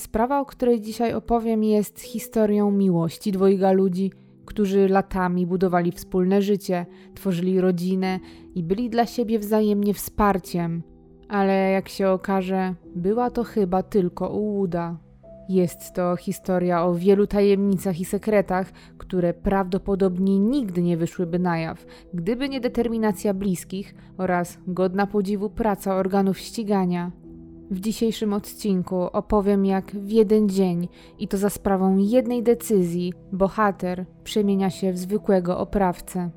Sprawa, o której dzisiaj opowiem, jest historią miłości dwojga ludzi, którzy latami budowali wspólne życie, tworzyli rodzinę i byli dla siebie wzajemnie wsparciem. Ale jak się okaże, była to chyba tylko ułuda. Jest to historia o wielu tajemnicach i sekretach, które prawdopodobnie nigdy nie wyszłyby na jaw, gdyby nie determinacja bliskich oraz godna podziwu praca organów ścigania. W dzisiejszym odcinku opowiem, jak w jeden dzień i to za sprawą jednej decyzji bohater przemienia się w zwykłego oprawcę.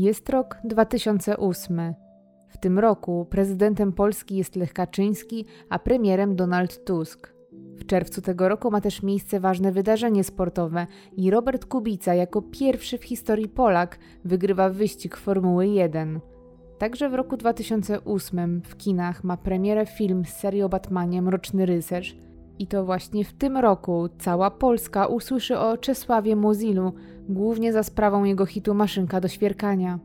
Jest rok 2008. W tym roku prezydentem Polski jest Lech Kaczyński, a premierem Donald Tusk. W czerwcu tego roku ma też miejsce ważne wydarzenie sportowe i Robert Kubica jako pierwszy w historii Polak wygrywa wyścig Formuły 1. Także w roku 2008 w kinach ma premierę film z serii o Batmanie Mroczny Rycerz – i to właśnie w tym roku cała Polska usłyszy o Czesławie Mozilu, głównie za sprawą jego hitu Maszynka do świerkania.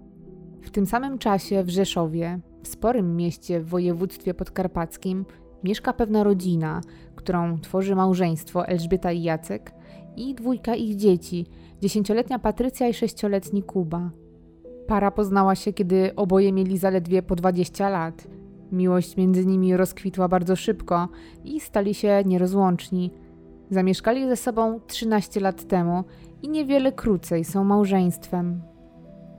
W tym samym czasie w Rzeszowie, w sporym mieście w województwie podkarpackim, mieszka pewna rodzina, którą tworzy małżeństwo Elżbieta i Jacek i dwójka ich dzieci, dziesięcioletnia Patrycja i sześcioletni Kuba. Para poznała się, kiedy oboje mieli zaledwie po 20 lat – Miłość między nimi rozkwitła bardzo szybko i stali się nierozłączni. Zamieszkali ze sobą 13 lat temu i niewiele krócej są małżeństwem.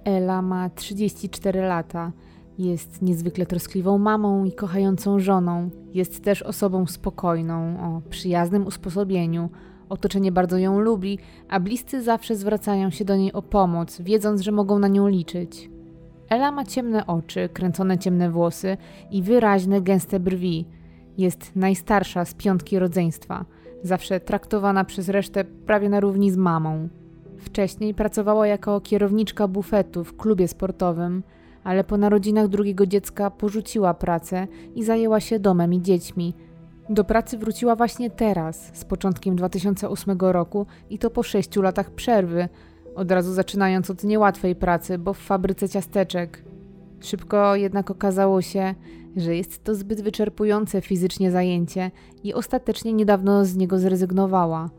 Ela ma 34 lata. Jest niezwykle troskliwą mamą i kochającą żoną. Jest też osobą spokojną, o przyjaznym usposobieniu. Otoczenie bardzo ją lubi, a bliscy zawsze zwracają się do niej o pomoc, wiedząc, że mogą na nią liczyć. Ela ma ciemne oczy, kręcone ciemne włosy i wyraźne, gęste brwi. Jest najstarsza z piątki rodzeństwa, zawsze traktowana przez resztę prawie na równi z mamą. Wcześniej pracowała jako kierowniczka bufetu w klubie sportowym, ale po narodzinach drugiego dziecka porzuciła pracę i zajęła się domem i dziećmi. Do pracy wróciła właśnie teraz, z początkiem 2008 roku i to po sześciu latach przerwy, od razu zaczynając od niełatwej pracy, bo w fabryce ciasteczek. Szybko jednak okazało się, że jest to zbyt wyczerpujące fizycznie zajęcie i ostatecznie niedawno z niego zrezygnowała.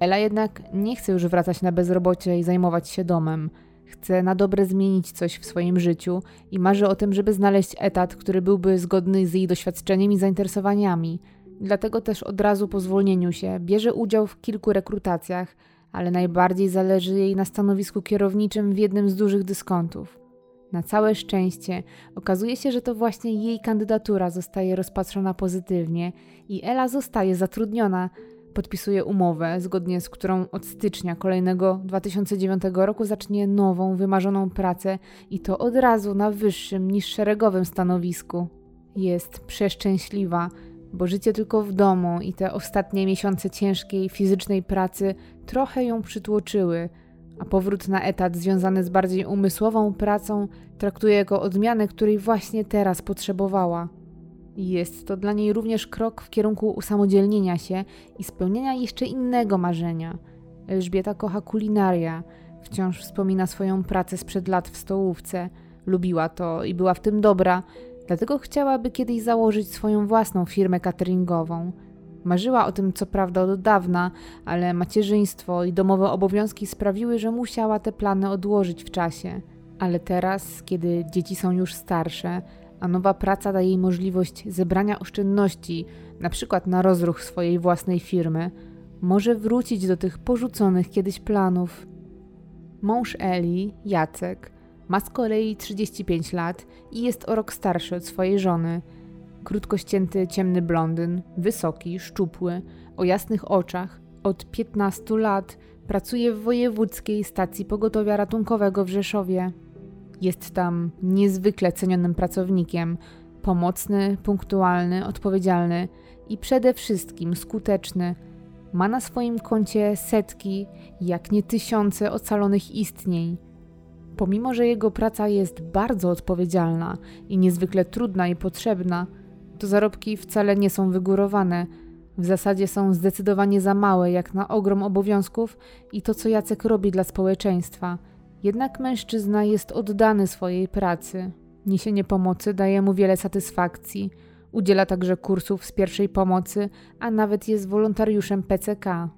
Ela jednak nie chce już wracać na bezrobocie i zajmować się domem. Chce na dobre zmienić coś w swoim życiu i marzy o tym, żeby znaleźć etat, który byłby zgodny z jej doświadczeniem i zainteresowaniami. Dlatego też od razu po zwolnieniu się bierze udział w kilku rekrutacjach – ale najbardziej zależy jej na stanowisku kierowniczym w jednym z dużych dyskontów. Na całe szczęście okazuje się, że to właśnie jej kandydatura zostaje rozpatrzona pozytywnie i Ela zostaje zatrudniona. Podpisuje umowę, zgodnie z którą od stycznia kolejnego 2009 roku zacznie nową, wymarzoną pracę i to od razu na wyższym niż szeregowym stanowisku. Jest przeszczęśliwa, bo życie tylko w domu i te ostatnie miesiące ciężkiej fizycznej pracy trochę ją przytłoczyły, a powrót na etat związany z bardziej umysłową pracą traktuje jako odmianę, której właśnie teraz potrzebowała. Jest to dla niej również krok w kierunku usamodzielnienia się i spełnienia jeszcze innego marzenia. Elżbieta kocha kulinaria, wciąż wspomina swoją pracę sprzed lat w stołówce. Lubiła to i była w tym dobra, Dlatego chciałaby kiedyś założyć swoją własną firmę cateringową. Marzyła o tym co prawda od dawna, ale macierzyństwo i domowe obowiązki sprawiły, że musiała te plany odłożyć w czasie. Ale teraz, kiedy dzieci są już starsze, a nowa praca daje jej możliwość zebrania oszczędności, na przykład na rozruch swojej własnej firmy, może wrócić do tych porzuconych kiedyś planów. Mąż Eli, Jacek, ma z kolei 35 lat i jest o rok starszy od swojej żony. Krótko ścięty ciemny blondyn, wysoki, szczupły, o jasnych oczach, od 15 lat pracuje w wojewódzkiej stacji pogotowia ratunkowego w Rzeszowie. Jest tam niezwykle cenionym pracownikiem, pomocny, punktualny, odpowiedzialny i przede wszystkim skuteczny. Ma na swoim koncie setki, jak nie tysiące ocalonych istnień. Pomimo, że jego praca jest bardzo odpowiedzialna i niezwykle trudna i potrzebna, to zarobki wcale nie są wygórowane. W zasadzie są zdecydowanie za małe, jak na ogrom obowiązków i to, co Jacek robi dla społeczeństwa. Jednak mężczyzna jest oddany swojej pracy. Niesienie pomocy daje mu wiele satysfakcji. Udziela także kursów z pierwszej pomocy, a nawet jest wolontariuszem PCK.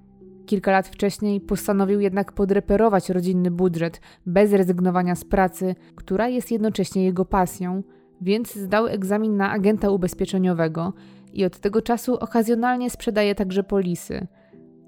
Kilka lat wcześniej postanowił jednak podreperować rodzinny budżet bez rezygnowania z pracy, która jest jednocześnie jego pasją, więc zdał egzamin na agenta ubezpieczeniowego i od tego czasu okazjonalnie sprzedaje także polisy.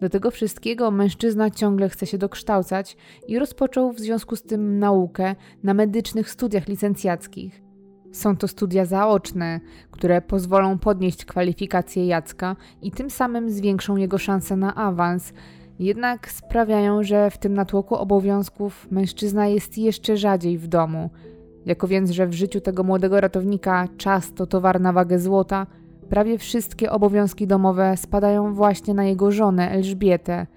Do tego wszystkiego mężczyzna ciągle chce się dokształcać i rozpoczął w związku z tym naukę na medycznych studiach licencjackich. Są to studia zaoczne, które pozwolą podnieść kwalifikacje Jacka i tym samym zwiększą jego szanse na awans, jednak sprawiają, że w tym natłoku obowiązków mężczyzna jest jeszcze rzadziej w domu. Jako więc, że w życiu tego młodego ratownika czas to towar na wagę złota, prawie wszystkie obowiązki domowe spadają właśnie na jego żonę Elżbietę.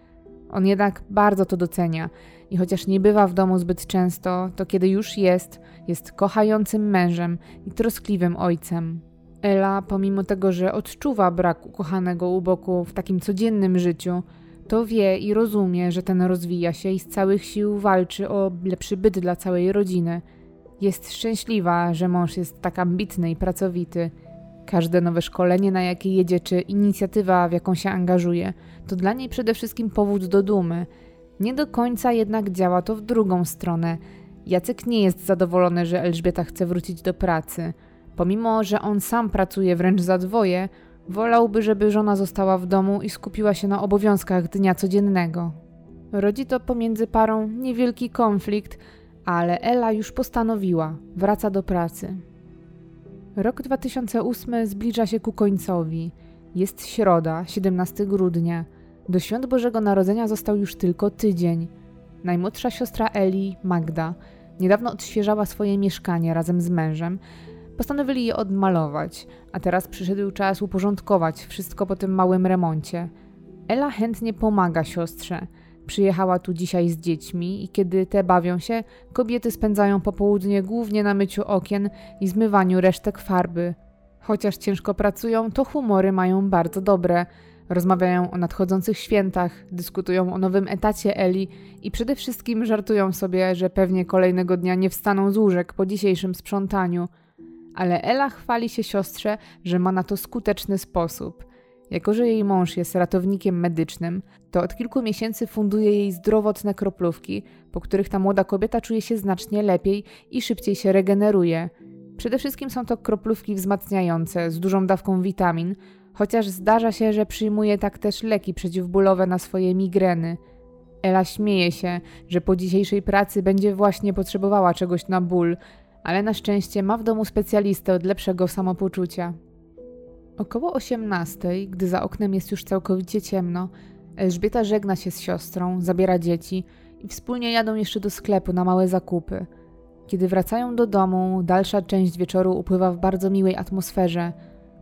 On jednak bardzo to docenia i chociaż nie bywa w domu zbyt często, to kiedy już jest, jest kochającym mężem i troskliwym ojcem. Ela, pomimo tego, że odczuwa brak ukochanego u boku w takim codziennym życiu, to wie i rozumie, że ten rozwija się i z całych sił walczy o lepszy byt dla całej rodziny. Jest szczęśliwa, że mąż jest tak ambitny i pracowity. Każde nowe szkolenie, na jakie jedzie, czy inicjatywa, w jaką się angażuje, to dla niej przede wszystkim powód do dumy. Nie do końca jednak działa to w drugą stronę. Jacek nie jest zadowolony, że Elżbieta chce wrócić do pracy. Pomimo, że on sam pracuje wręcz za dwoje, wolałby, żeby żona została w domu i skupiła się na obowiązkach dnia codziennego. Rodzi to pomiędzy parą niewielki konflikt, ale Ela już postanowiła, wraca do pracy. Rok 2008 zbliża się ku końcowi. Jest środa, 17 grudnia. Do świąt Bożego Narodzenia został już tylko tydzień. Najmłodsza siostra Eli, Magda, niedawno odświeżała swoje mieszkanie razem z mężem. Postanowili je odmalować, a teraz przyszedł czas uporządkować wszystko po tym małym remoncie. Ela chętnie pomaga siostrze. Przyjechała tu dzisiaj z dziećmi i kiedy te bawią się, kobiety spędzają popołudnie głównie na myciu okien i zmywaniu resztek farby. Chociaż ciężko pracują, to humory mają bardzo dobre. Rozmawiają o nadchodzących świętach, dyskutują o nowym etacie Eli i przede wszystkim żartują sobie, że pewnie kolejnego dnia nie wstaną z łóżek po dzisiejszym sprzątaniu. Ale Ela chwali się siostrze, że ma na to skuteczny sposób – jako, że jej mąż jest ratownikiem medycznym, to od kilku miesięcy funduje jej zdrowotne kroplówki, po których ta młoda kobieta czuje się znacznie lepiej i szybciej się regeneruje. Przede wszystkim są to kroplówki wzmacniające z dużą dawką witamin, chociaż zdarza się, że przyjmuje tak też leki przeciwbólowe na swoje migreny. Ela śmieje się, że po dzisiejszej pracy będzie właśnie potrzebowała czegoś na ból, ale na szczęście ma w domu specjalistę od lepszego samopoczucia. Około osiemnastej, gdy za oknem jest już całkowicie ciemno, Elżbieta żegna się z siostrą, zabiera dzieci i wspólnie jadą jeszcze do sklepu na małe zakupy. Kiedy wracają do domu, dalsza część wieczoru upływa w bardzo miłej atmosferze.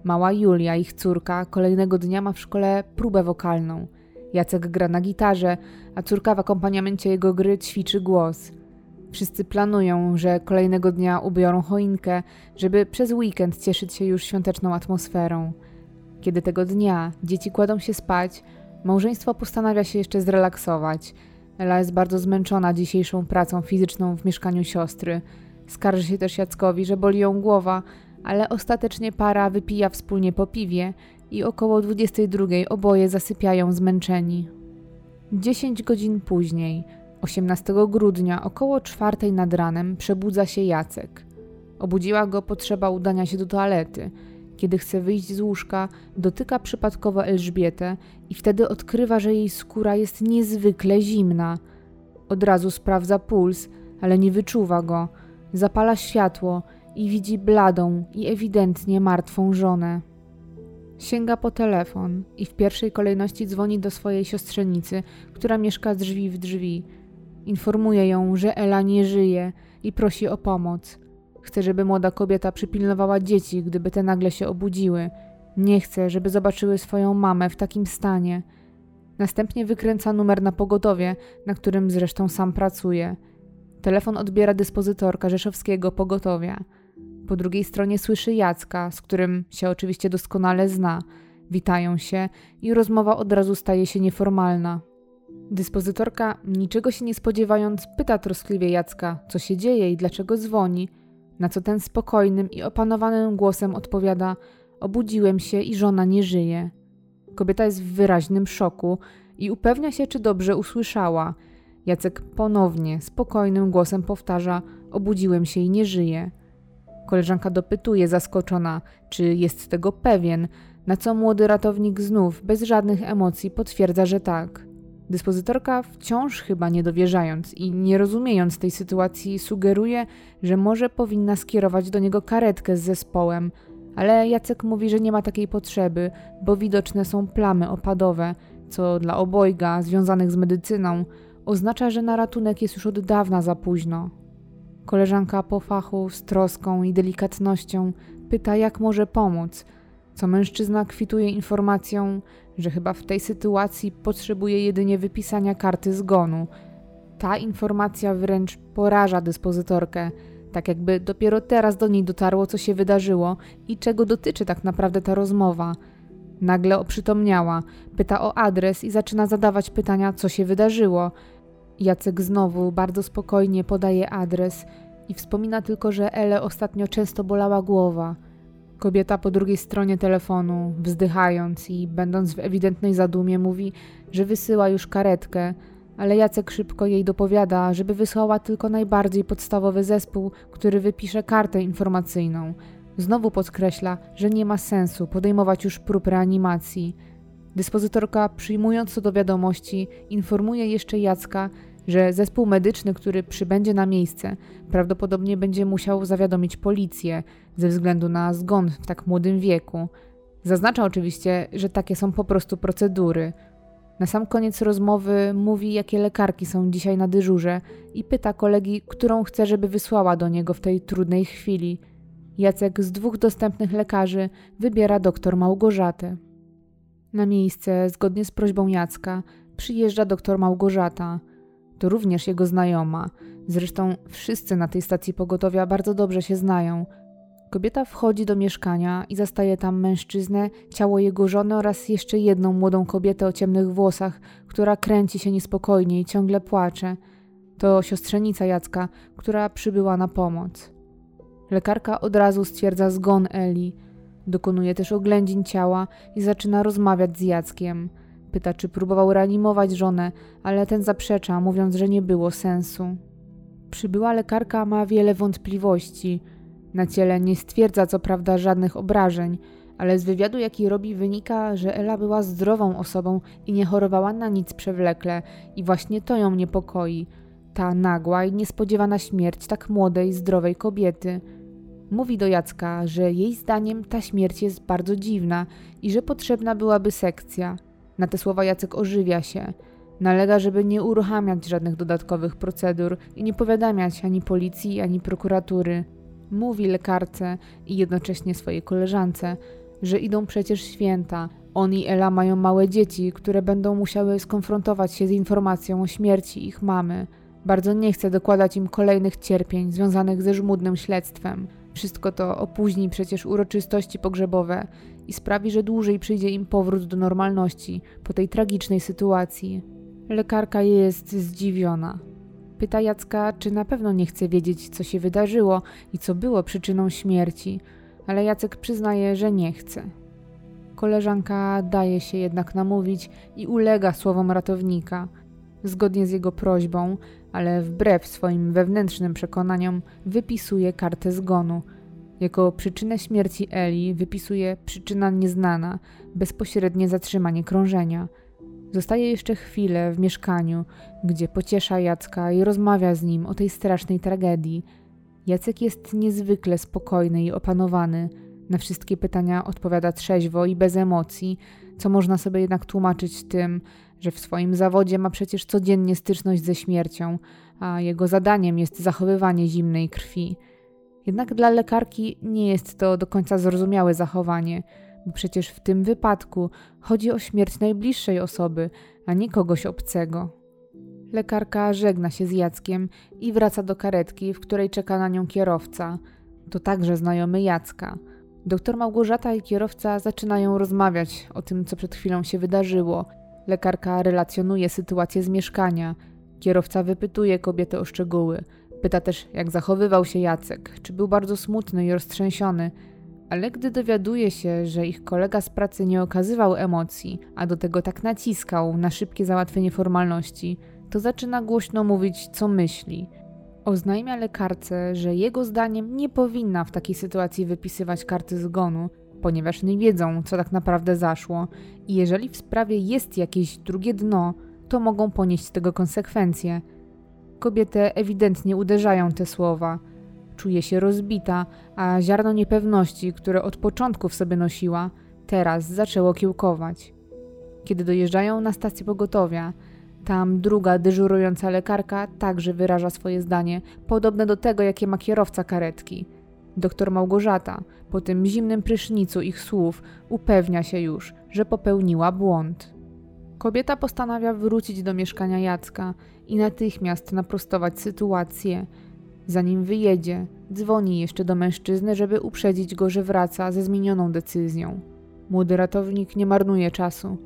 Mała Julia, ich córka, kolejnego dnia ma w szkole próbę wokalną. Jacek gra na gitarze, a córka w akompaniamencie jego gry ćwiczy głos – Wszyscy planują, że kolejnego dnia ubiorą choinkę, żeby przez weekend cieszyć się już świąteczną atmosferą. Kiedy tego dnia dzieci kładą się spać, małżeństwo postanawia się jeszcze zrelaksować. Ela jest bardzo zmęczona dzisiejszą pracą fizyczną w mieszkaniu siostry. Skarży się też Jackowi, że boli ją głowa, ale ostatecznie para wypija wspólnie po piwie i około 22 oboje zasypiają zmęczeni. 10 godzin później – 18 grudnia około czwartej nad ranem przebudza się Jacek. Obudziła go potrzeba udania się do toalety. Kiedy chce wyjść z łóżka, dotyka przypadkowo Elżbietę i wtedy odkrywa, że jej skóra jest niezwykle zimna. Od razu sprawdza puls, ale nie wyczuwa go. Zapala światło i widzi bladą i ewidentnie martwą żonę. Sięga po telefon i w pierwszej kolejności dzwoni do swojej siostrzenicy, która mieszka drzwi w drzwi. Informuje ją, że Ela nie żyje i prosi o pomoc. Chce, żeby młoda kobieta przypilnowała dzieci, gdyby te nagle się obudziły. Nie chce, żeby zobaczyły swoją mamę w takim stanie. Następnie wykręca numer na pogotowie, na którym zresztą sam pracuje. Telefon odbiera dyspozytorka rzeszowskiego pogotowia. Po drugiej stronie słyszy Jacka, z którym się oczywiście doskonale zna. Witają się i rozmowa od razu staje się nieformalna. Dyspozytorka, niczego się nie spodziewając, pyta troskliwie Jacka, co się dzieje i dlaczego dzwoni, na co ten spokojnym i opanowanym głosem odpowiada: Obudziłem się i żona nie żyje. Kobieta jest w wyraźnym szoku i upewnia się, czy dobrze usłyszała. Jacek ponownie, spokojnym głosem powtarza: Obudziłem się i nie żyję. Koleżanka dopytuje, zaskoczona, czy jest tego pewien, na co młody ratownik znów, bez żadnych emocji, potwierdza, że tak. Dyspozytorka, wciąż chyba nie dowierzając i nie rozumiejąc tej sytuacji, sugeruje, że może powinna skierować do niego karetkę z zespołem, ale Jacek mówi, że nie ma takiej potrzeby, bo widoczne są plamy opadowe, co dla obojga związanych z medycyną oznacza, że na ratunek jest już od dawna za późno. Koleżanka po fachu z troską i delikatnością pyta, jak może pomóc, co mężczyzna kwituje informacją, że chyba w tej sytuacji potrzebuje jedynie wypisania karty zgonu. Ta informacja wręcz poraża dyspozytorkę, tak jakby dopiero teraz do niej dotarło, co się wydarzyło i czego dotyczy tak naprawdę ta rozmowa. Nagle oprzytomniała, pyta o adres i zaczyna zadawać pytania, co się wydarzyło. Jacek znowu bardzo spokojnie podaje adres i wspomina tylko, że Ele ostatnio często bolała głowa. Kobieta po drugiej stronie telefonu, wzdychając i będąc w ewidentnej zadumie, mówi, że wysyła już karetkę, ale Jacek szybko jej dopowiada, żeby wysłała tylko najbardziej podstawowy zespół, który wypisze kartę informacyjną. Znowu podkreśla, że nie ma sensu podejmować już prób reanimacji. Dyspozytorka, przyjmując to do wiadomości, informuje jeszcze Jacka, że zespół medyczny, który przybędzie na miejsce, prawdopodobnie będzie musiał zawiadomić policję ze względu na zgon w tak młodym wieku. Zaznacza oczywiście, że takie są po prostu procedury. Na sam koniec rozmowy mówi, jakie lekarki są dzisiaj na dyżurze i pyta kolegi, którą chce, żeby wysłała do niego w tej trudnej chwili. Jacek z dwóch dostępnych lekarzy wybiera doktor Małgorzatę. Na miejsce, zgodnie z prośbą Jacka, przyjeżdża doktor Małgorzata. To również jego znajoma. Zresztą wszyscy na tej stacji pogotowia bardzo dobrze się znają. Kobieta wchodzi do mieszkania i zastaje tam mężczyznę, ciało jego żony oraz jeszcze jedną młodą kobietę o ciemnych włosach, która kręci się niespokojnie i ciągle płacze. To siostrzenica Jacka, która przybyła na pomoc. Lekarka od razu stwierdza zgon Eli. Dokonuje też oględzin ciała i zaczyna rozmawiać z Jackiem. Pyta, czy próbował reanimować żonę, ale ten zaprzecza, mówiąc, że nie było sensu. Przybyła lekarka ma wiele wątpliwości. Na ciele nie stwierdza co prawda żadnych obrażeń, ale z wywiadu, jaki robi, wynika, że Ela była zdrową osobą i nie chorowała na nic przewlekle, i właśnie to ją niepokoi. Ta nagła i niespodziewana śmierć tak młodej, zdrowej kobiety. Mówi do Jacka, że jej zdaniem ta śmierć jest bardzo dziwna i że potrzebna byłaby sekcja. Na te słowa Jacek ożywia się. Nalega, żeby nie uruchamiać żadnych dodatkowych procedur i nie powiadamiać ani policji, ani prokuratury. Mówi lekarce i jednocześnie swojej koleżance, że idą przecież święta. On i Ela mają małe dzieci, które będą musiały skonfrontować się z informacją o śmierci ich mamy. Bardzo nie chce dokładać im kolejnych cierpień związanych ze żmudnym śledztwem. Wszystko to opóźni przecież uroczystości pogrzebowe i sprawi, że dłużej przyjdzie im powrót do normalności po tej tragicznej sytuacji. Lekarka jest zdziwiona. Pyta Jacka, czy na pewno nie chce wiedzieć, co się wydarzyło i co było przyczyną śmierci, ale Jacek przyznaje, że nie chce. Koleżanka daje się jednak namówić i ulega słowom ratownika. Zgodnie z jego prośbą, ale wbrew swoim wewnętrznym przekonaniom, wypisuje kartę zgonu. Jako przyczynę śmierci Eli wypisuje przyczyna nieznana, bezpośrednie zatrzymanie krążenia. Zostaje jeszcze chwilę w mieszkaniu, gdzie pociesza Jacka i rozmawia z nim o tej strasznej tragedii. Jacek jest niezwykle spokojny i opanowany. Na wszystkie pytania odpowiada trzeźwo i bez emocji, co można sobie jednak tłumaczyć tym, że w swoim zawodzie ma przecież codziennie styczność ze śmiercią, a jego zadaniem jest zachowywanie zimnej krwi. Jednak dla lekarki nie jest to do końca zrozumiałe zachowanie, bo przecież w tym wypadku chodzi o śmierć najbliższej osoby, a nie kogoś obcego. Lekarka żegna się z Jackiem i wraca do karetki, w której czeka na nią kierowca. To także znajomy Jacka. Doktor Małgorzata i kierowca zaczynają rozmawiać o tym, co przed chwilą się wydarzyło. Lekarka relacjonuje sytuację z mieszkania. Kierowca wypytuje kobietę o szczegóły. Pyta też, jak zachowywał się Jacek, czy był bardzo smutny i roztrzęsiony. Ale gdy dowiaduje się, że ich kolega z pracy nie okazywał emocji, a do tego tak naciskał na szybkie załatwienie formalności, to zaczyna głośno mówić, co myśli. Oznajmia lekarce, że jego zdaniem nie powinna w takiej sytuacji wypisywać karty zgonu, ponieważ nie wiedzą, co tak naprawdę zaszło, i jeżeli w sprawie jest jakieś drugie dno, to mogą ponieść z tego konsekwencje. Kobietę ewidentnie uderzają te słowa. Czuje się rozbita, a ziarno niepewności, które od początku w sobie nosiła, teraz zaczęło kiełkować. Kiedy dojeżdżają na stację pogotowia, tam druga dyżurująca lekarka także wyraża swoje zdanie, podobne do tego, jakie ma kierowca karetki. Doktor Małgorzata, po tym zimnym prysznicu ich słów, upewnia się już, że popełniła błąd. Kobieta postanawia wrócić do mieszkania Jacka i natychmiast naprostować sytuację. Zanim wyjedzie, dzwoni jeszcze do mężczyzny, żeby uprzedzić go, że wraca ze zmienioną decyzją. Młody ratownik nie marnuje czasu.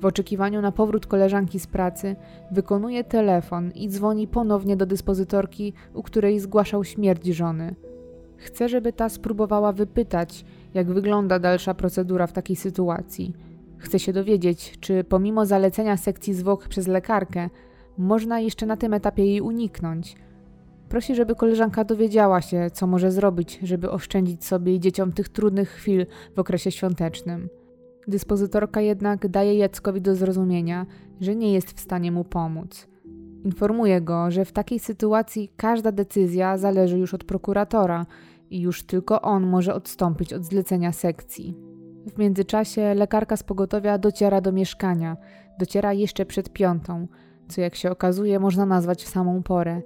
W oczekiwaniu na powrót koleżanki z pracy, wykonuje telefon i dzwoni ponownie do dyspozytorki, u której zgłaszał śmierć żony. Chce, żeby ta spróbowała wypytać, jak wygląda dalsza procedura w takiej sytuacji. Chce się dowiedzieć, czy pomimo zalecenia sekcji zwłok przez lekarkę, można jeszcze na tym etapie jej uniknąć. Prosi, żeby koleżanka dowiedziała się, co może zrobić, żeby oszczędzić sobie i dzieciom tych trudnych chwil w okresie świątecznym. Dyspozytorka jednak daje Jackowi do zrozumienia, że nie jest w stanie mu pomóc. Informuje go, że w takiej sytuacji każda decyzja zależy już od prokuratora i już tylko on może odstąpić od zlecenia sekcji. W międzyczasie lekarka z pogotowia dociera do mieszkania, dociera jeszcze przed piątą, co jak się okazuje można nazwać w samą porę.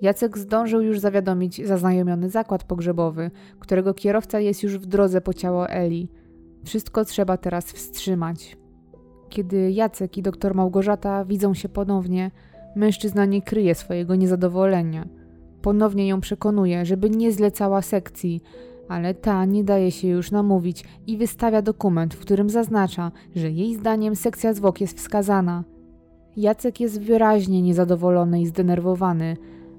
Jacek zdążył już zawiadomić zaznajomiony zakład pogrzebowy, którego kierowca jest już w drodze po ciało Eli – wszystko trzeba teraz wstrzymać. Kiedy Jacek i doktor Małgorzata widzą się ponownie, mężczyzna nie kryje swojego niezadowolenia. Ponownie ją przekonuje, żeby nie zlecała sekcji, ale ta nie daje się już namówić i wystawia dokument, w którym zaznacza, że jej zdaniem sekcja zwłok jest wskazana. Jacek jest wyraźnie niezadowolony i zdenerwowany,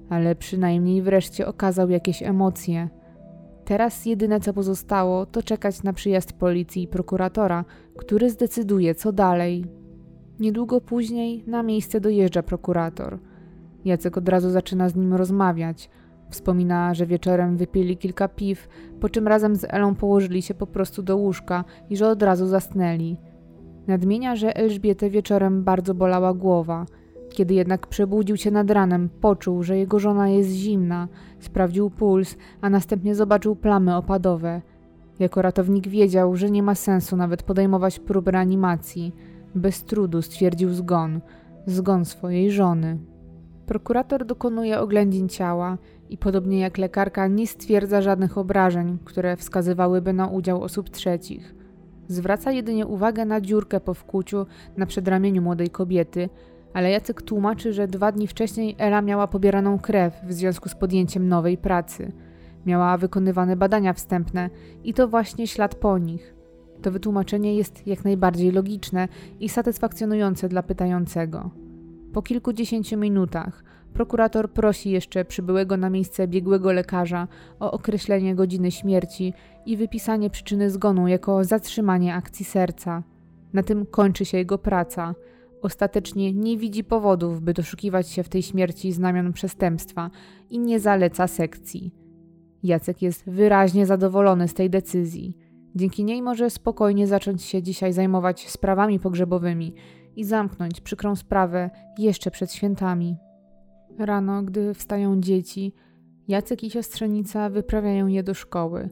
ale przynajmniej wreszcie okazał jakieś emocje. Teraz jedyne co pozostało, to czekać na przyjazd policji i prokuratora, który zdecyduje co dalej. Niedługo później na miejsce dojeżdża prokurator. Jacek od razu zaczyna z nim rozmawiać. Wspomina, że wieczorem wypili kilka piw, po czym razem z Elą położyli się po prostu do łóżka i że od razu zasnęli. Nadmienia, że Elżbietę wieczorem bardzo bolała głowa – kiedy jednak przebudził się nad ranem, poczuł, że jego żona jest zimna, sprawdził puls, a następnie zobaczył plamy opadowe. Jako ratownik wiedział, że nie ma sensu nawet podejmować prób reanimacji. Bez trudu stwierdził zgon, zgon swojej żony. Prokurator dokonuje oględzin ciała i podobnie jak lekarka nie stwierdza żadnych obrażeń, które wskazywałyby na udział osób trzecich. Zwraca jedynie uwagę na dziurkę po wkłuciu na przedramieniu młodej kobiety, ale Jacek tłumaczy, że dwa dni wcześniej Ela miała pobieraną krew w związku z podjęciem nowej pracy. Miała wykonywane badania wstępne i to właśnie ślad po nich. To wytłumaczenie jest jak najbardziej logiczne i satysfakcjonujące dla pytającego. Po kilkudziesięciu minutach prokurator prosi jeszcze przybyłego na miejsce biegłego lekarza o określenie godziny śmierci i wypisanie przyczyny zgonu jako zatrzymanie akcji serca. Na tym kończy się jego praca – Ostatecznie nie widzi powodów, by doszukiwać się w tej śmierci znamion przestępstwa i nie zaleca sekcji. Jacek jest wyraźnie zadowolony z tej decyzji. Dzięki niej może spokojnie zacząć się dzisiaj zajmować sprawami pogrzebowymi i zamknąć przykrą sprawę jeszcze przed świętami. Rano, gdy wstają dzieci, Jacek i siostrzenica wyprawiają je do szkoły.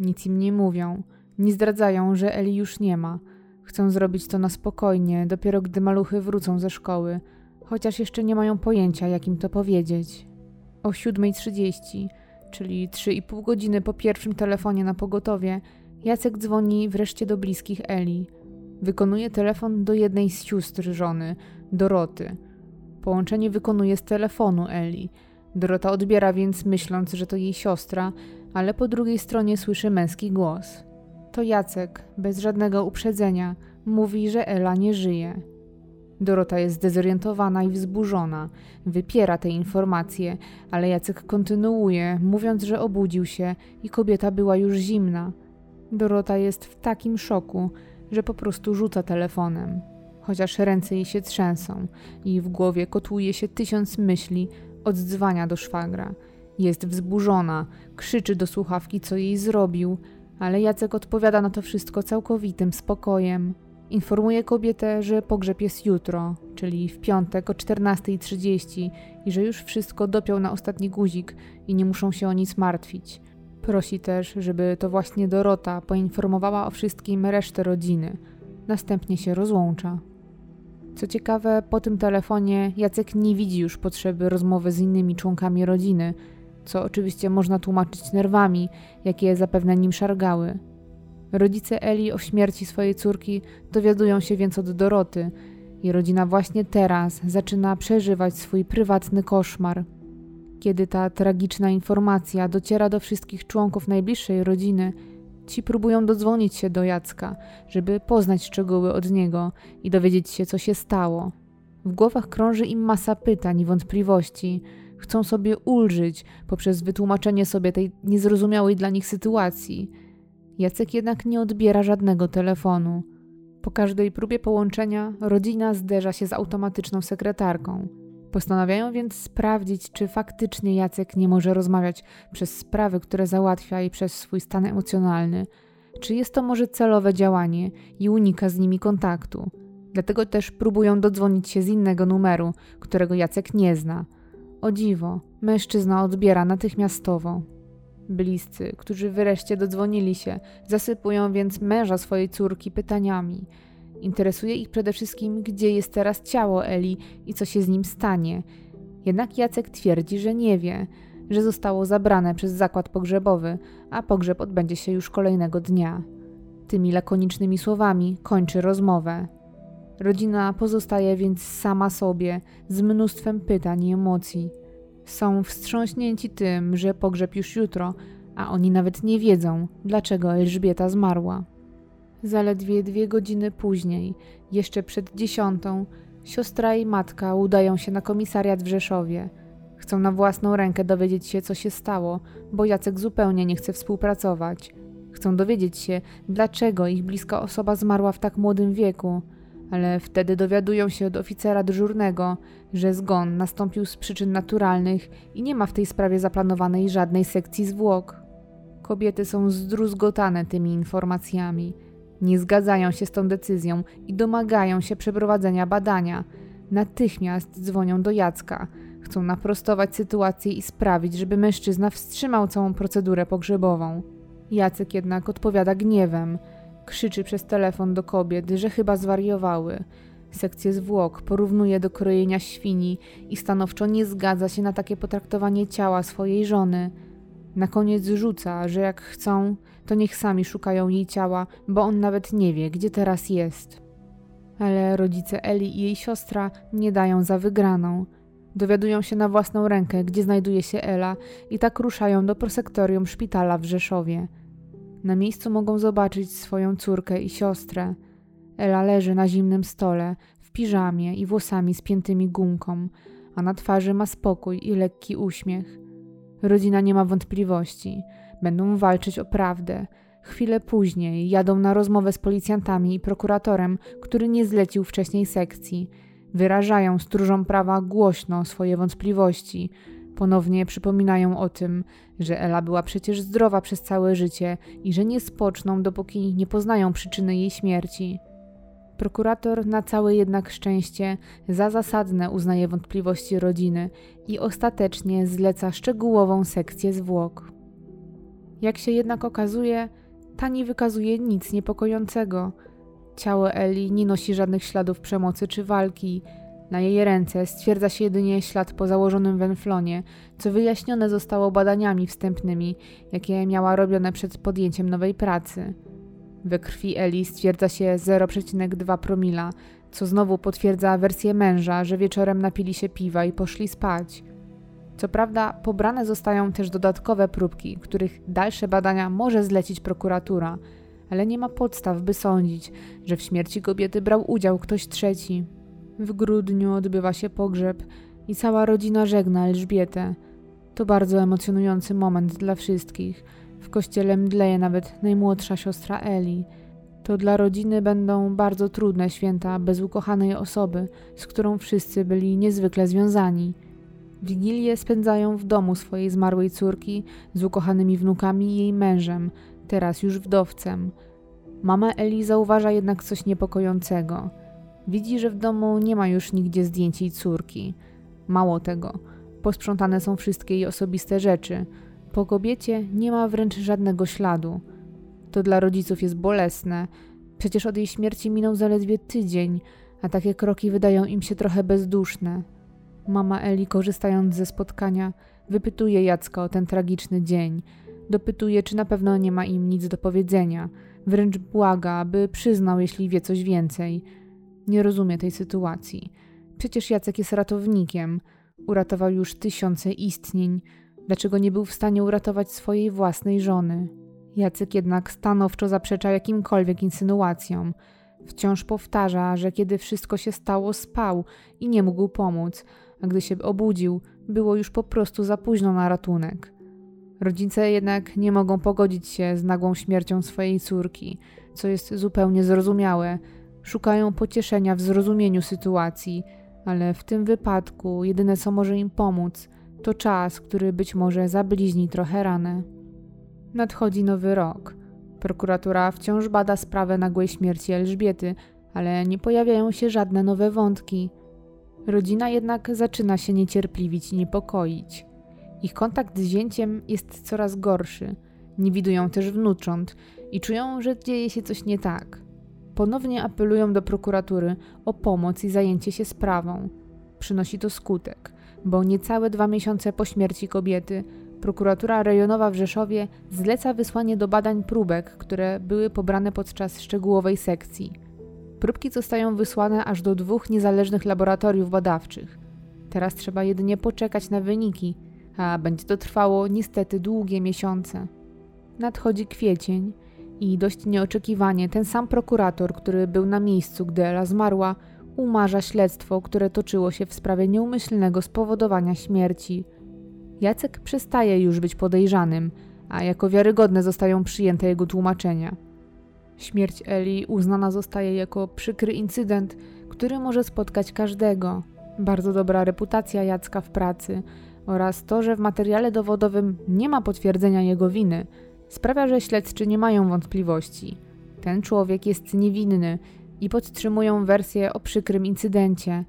Nic im nie mówią, nie zdradzają, że Eli już nie ma – Chcą zrobić to na spokojnie, dopiero gdy maluchy wrócą ze szkoły, chociaż jeszcze nie mają pojęcia, jak im to powiedzieć. O 7.30, czyli 3,5 godziny po pierwszym telefonie na pogotowie, Jacek dzwoni wreszcie do bliskich Eli. Wykonuje telefon do jednej z sióstr żony, Doroty. Połączenie wykonuje z telefonu Eli. Dorota odbiera więc myśląc, że to jej siostra, ale po drugiej stronie słyszy męski głos. To Jacek, bez żadnego uprzedzenia, mówi, że Ela nie żyje. Dorota jest zdezorientowana i wzburzona, wypiera te informacje, ale Jacek kontynuuje, mówiąc, że obudził się i kobieta była już zimna. Dorota jest w takim szoku, że po prostu rzuca telefonem. Chociaż ręce jej się trzęsą i w głowie kotłuje się tysiąc myśli, oddzwania do szwagra. Jest wzburzona, krzyczy do słuchawki, co jej zrobił, ale Jacek odpowiada na to wszystko całkowitym spokojem. Informuje kobietę, że pogrzeb jest jutro, czyli w piątek o 14.30 i że już wszystko dopiął na ostatni guzik i nie muszą się o nic martwić. Prosi też, żeby to właśnie Dorota poinformowała o wszystkim resztę rodziny. Następnie się rozłącza. Co ciekawe, po tym telefonie Jacek nie widzi już potrzeby rozmowy z innymi członkami rodziny, co oczywiście można tłumaczyć nerwami, jakie zapewne nim szargały. Rodzice Eli o śmierci swojej córki dowiadują się więc od Doroty i rodzina właśnie teraz zaczyna przeżywać swój prywatny koszmar. Kiedy ta tragiczna informacja dociera do wszystkich członków najbliższej rodziny, ci próbują dodzwonić się do Jacka, żeby poznać szczegóły od niego i dowiedzieć się, co się stało. W głowach krąży im masa pytań i wątpliwości. Chcą sobie ulżyć poprzez wytłumaczenie sobie tej niezrozumiałej dla nich sytuacji. Jacek jednak nie odbiera żadnego telefonu. Po każdej próbie połączenia rodzina zderza się z automatyczną sekretarką. Postanawiają więc sprawdzić, czy faktycznie Jacek nie może rozmawiać przez sprawy, które załatwia i przez swój stan emocjonalny, czy jest to może celowe działanie i unika z nimi kontaktu. Dlatego też próbują dodzwonić się z innego numeru, którego Jacek nie zna. O dziwo, mężczyzna odbiera natychmiastowo. Bliscy, którzy wreszcie dodzwonili się, zasypują więc męża swojej córki pytaniami – Interesuje ich przede wszystkim, gdzie jest teraz ciało Eli i co się z nim stanie. Jednak Jacek twierdzi, że nie wie, że zostało zabrane przez zakład pogrzebowy, a pogrzeb odbędzie się już kolejnego dnia. Tymi lakonicznymi słowami kończy rozmowę. Rodzina pozostaje więc sama sobie, z mnóstwem pytań i emocji. Są wstrząśnięci tym, że pogrzeb już jutro, a oni nawet nie wiedzą, dlaczego Elżbieta zmarła. Zaledwie dwie godziny później, jeszcze przed dziesiątą, siostra i matka udają się na komisariat w Rzeszowie. Chcą na własną rękę dowiedzieć się, co się stało, bo Jacek zupełnie nie chce współpracować. Chcą dowiedzieć się, dlaczego ich bliska osoba zmarła w tak młodym wieku, ale wtedy dowiadują się od oficera dyżurnego, że zgon nastąpił z przyczyn naturalnych i nie ma w tej sprawie zaplanowanej żadnej sekcji zwłok. Kobiety są zdruzgotane tymi informacjami. Nie zgadzają się z tą decyzją i domagają się przeprowadzenia badania. Natychmiast dzwonią do Jacka. Chcą naprostować sytuację i sprawić, żeby mężczyzna wstrzymał całą procedurę pogrzebową. Jacek jednak odpowiada gniewem. Krzyczy przez telefon do kobiet, że chyba zwariowały. Sekcję zwłok porównuje do krojenia świni i stanowczo nie zgadza się na takie potraktowanie ciała swojej żony. Na koniec rzuca, że jak chcą, to niech sami szukają jej ciała, bo on nawet nie wie, gdzie teraz jest. Ale rodzice Eli i jej siostra nie dają za wygraną. Dowiadują się na własną rękę, gdzie znajduje się Ela i tak ruszają do prosektorium szpitala w Rzeszowie. Na miejscu mogą zobaczyć swoją córkę i siostrę. Ela leży na zimnym stole, w piżamie i włosami spiętymi gumką, a na twarzy ma spokój i lekki uśmiech. Rodzina nie ma wątpliwości. Będą walczyć o prawdę. Chwilę później jadą na rozmowę z policjantami i prokuratorem, który nie zlecił wcześniej sekcji. Wyrażają stróżom prawa głośno swoje wątpliwości. Ponownie przypominają o tym, że Ela była przecież zdrowa przez całe życie i że nie spoczną, dopóki nie poznają przyczyny jej śmierci. Prokurator na całe jednak szczęście za zasadne uznaje wątpliwości rodziny i ostatecznie zleca szczegółową sekcję zwłok. Jak się jednak okazuje, ta nie wykazuje nic niepokojącego. Ciało Eli nie nosi żadnych śladów przemocy czy walki. Na jej ręce stwierdza się jedynie ślad po założonym wenflonie, co wyjaśnione zostało badaniami wstępnymi, jakie miała robione przed podjęciem nowej pracy. We krwi Eli stwierdza się 0,2 promila, co znowu potwierdza wersję męża, że wieczorem napili się piwa i poszli spać. Co prawda, pobrane zostają też dodatkowe próbki, których dalsze badania może zlecić prokuratura, ale nie ma podstaw, by sądzić, że w śmierci kobiety brał udział ktoś trzeci. W grudniu odbywa się pogrzeb i cała rodzina żegna Elżbietę. To bardzo emocjonujący moment dla wszystkich. W kościele mdleje nawet najmłodsza siostra Eli. To dla rodziny będą bardzo trudne święta bez ukochanej osoby, z którą wszyscy byli niezwykle związani. Wigilię spędzają w domu swojej zmarłej córki z ukochanymi wnukami i jej mężem, teraz już wdowcem. Mama Eli zauważa jednak coś niepokojącego. Widzi, że w domu nie ma już nigdzie zdjęć jej córki. Mało tego, posprzątane są wszystkie jej osobiste rzeczy. Po kobiecie nie ma wręcz żadnego śladu. To dla rodziców jest bolesne. Przecież od jej śmierci minął zaledwie tydzień, a takie kroki wydają im się trochę bezduszne. Mama Eli, korzystając ze spotkania, wypytuje Jacka o ten tragiczny dzień. Dopytuje, czy na pewno nie ma im nic do powiedzenia. Wręcz błaga, aby przyznał, jeśli wie coś więcej. Nie rozumie tej sytuacji. Przecież Jacek jest ratownikiem. Uratował już tysiące istnień. Dlaczego nie był w stanie uratować swojej własnej żony? Jacek jednak stanowczo zaprzecza jakimkolwiek insynuacjom. Wciąż powtarza, że kiedy wszystko się stało, spał i nie mógł pomóc, a gdy się obudził, było już po prostu za późno na ratunek. Rodzice jednak nie mogą pogodzić się z nagłą śmiercią swojej córki, co jest zupełnie zrozumiałe. Szukają pocieszenia w zrozumieniu sytuacji, ale w tym wypadku jedyne co może im pomóc to czas, który być może zabliźni trochę ranę. Nadchodzi nowy rok. Prokuratura wciąż bada sprawę nagłej śmierci Elżbiety, ale nie pojawiają się żadne nowe wątki. Rodzina jednak zaczyna się niecierpliwić i niepokoić. Ich kontakt z zięciem jest coraz gorszy. Nie widują też wnucząt i czują, że dzieje się coś nie tak. Ponownie apelują do prokuratury o pomoc i zajęcie się sprawą. Przynosi to skutek, bo niecałe dwa miesiące po śmierci kobiety prokuratura rejonowa w Rzeszowie zleca wysłanie do badań próbek, które były pobrane podczas szczegółowej sekcji. Próbki zostają wysłane aż do dwóch niezależnych laboratoriów badawczych. Teraz trzeba jedynie poczekać na wyniki, a będzie to trwało niestety długie miesiące. Nadchodzi kwiecień i dość nieoczekiwanie ten sam prokurator, który był na miejscu, gdy Ela zmarła, umarza śledztwo, które toczyło się w sprawie nieumyślnego spowodowania śmierci. Jacek przestaje już być podejrzanym, a jako wiarygodne zostają przyjęte jego tłumaczenia. Śmierć Eli uznana zostaje jako przykry incydent, który może spotkać każdego. Bardzo dobra reputacja Jacka w pracy oraz to, że w materiale dowodowym nie ma potwierdzenia jego winy, sprawia, że śledczy nie mają wątpliwości. Ten człowiek jest niewinny i podtrzymują wersję o przykrym incydencie.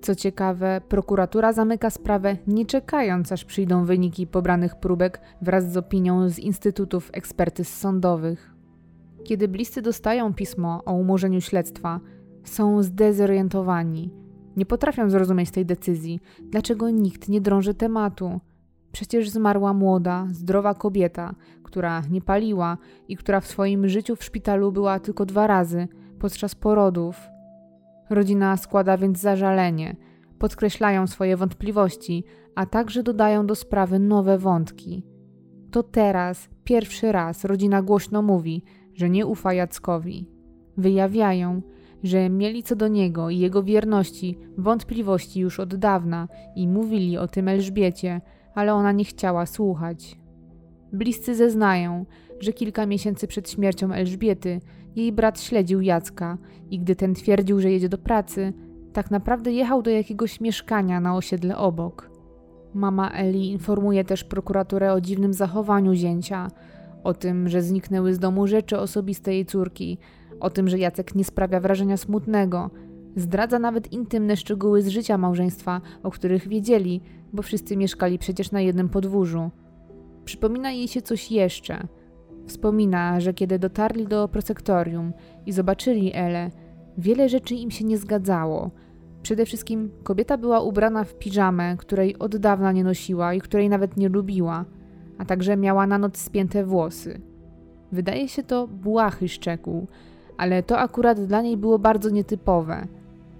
Co ciekawe, prokuratura zamyka sprawę nie czekając aż przyjdą wyniki pobranych próbek wraz z opinią z Instytutów Ekspertyz Sądowych. Kiedy bliscy dostają pismo o umorzeniu śledztwa, są zdezorientowani. Nie potrafią zrozumieć tej decyzji, dlaczego nikt nie drąży tematu. Przecież zmarła młoda, zdrowa kobieta, która nie paliła i która w swoim życiu w szpitalu była tylko dwa razy podczas porodów. Rodzina składa więc zażalenie, podkreślają swoje wątpliwości, a także dodają do sprawy nowe wątki. To teraz, pierwszy raz, rodzina głośno mówi, że nie ufa Jackowi. Wyjawiają, że mieli co do niego i jego wierności wątpliwości już od dawna i mówili o tym Elżbiecie, ale ona nie chciała słuchać. Bliscy zeznają, że kilka miesięcy przed śmiercią Elżbiety jej brat śledził Jacka i gdy ten twierdził, że jedzie do pracy, tak naprawdę jechał do jakiegoś mieszkania na osiedle obok. Mama Eli informuje też prokuraturę o dziwnym zachowaniu zięcia, o tym, że zniknęły z domu rzeczy osobiste jej córki, o tym, że Jacek nie sprawia wrażenia smutnego. Zdradza nawet intymne szczegóły z życia małżeństwa, o których wiedzieli, bo wszyscy mieszkali przecież na jednym podwórzu. Przypomina jej się coś jeszcze. Wspomina, że kiedy dotarli do prosektorium i zobaczyli Elę, wiele rzeczy im się nie zgadzało. Przede wszystkim kobieta była ubrana w piżamę, której od dawna nie nosiła i której nawet nie lubiła, a także miała na noc spięte włosy. Wydaje się to błahy szczegół, ale to akurat dla niej było bardzo nietypowe.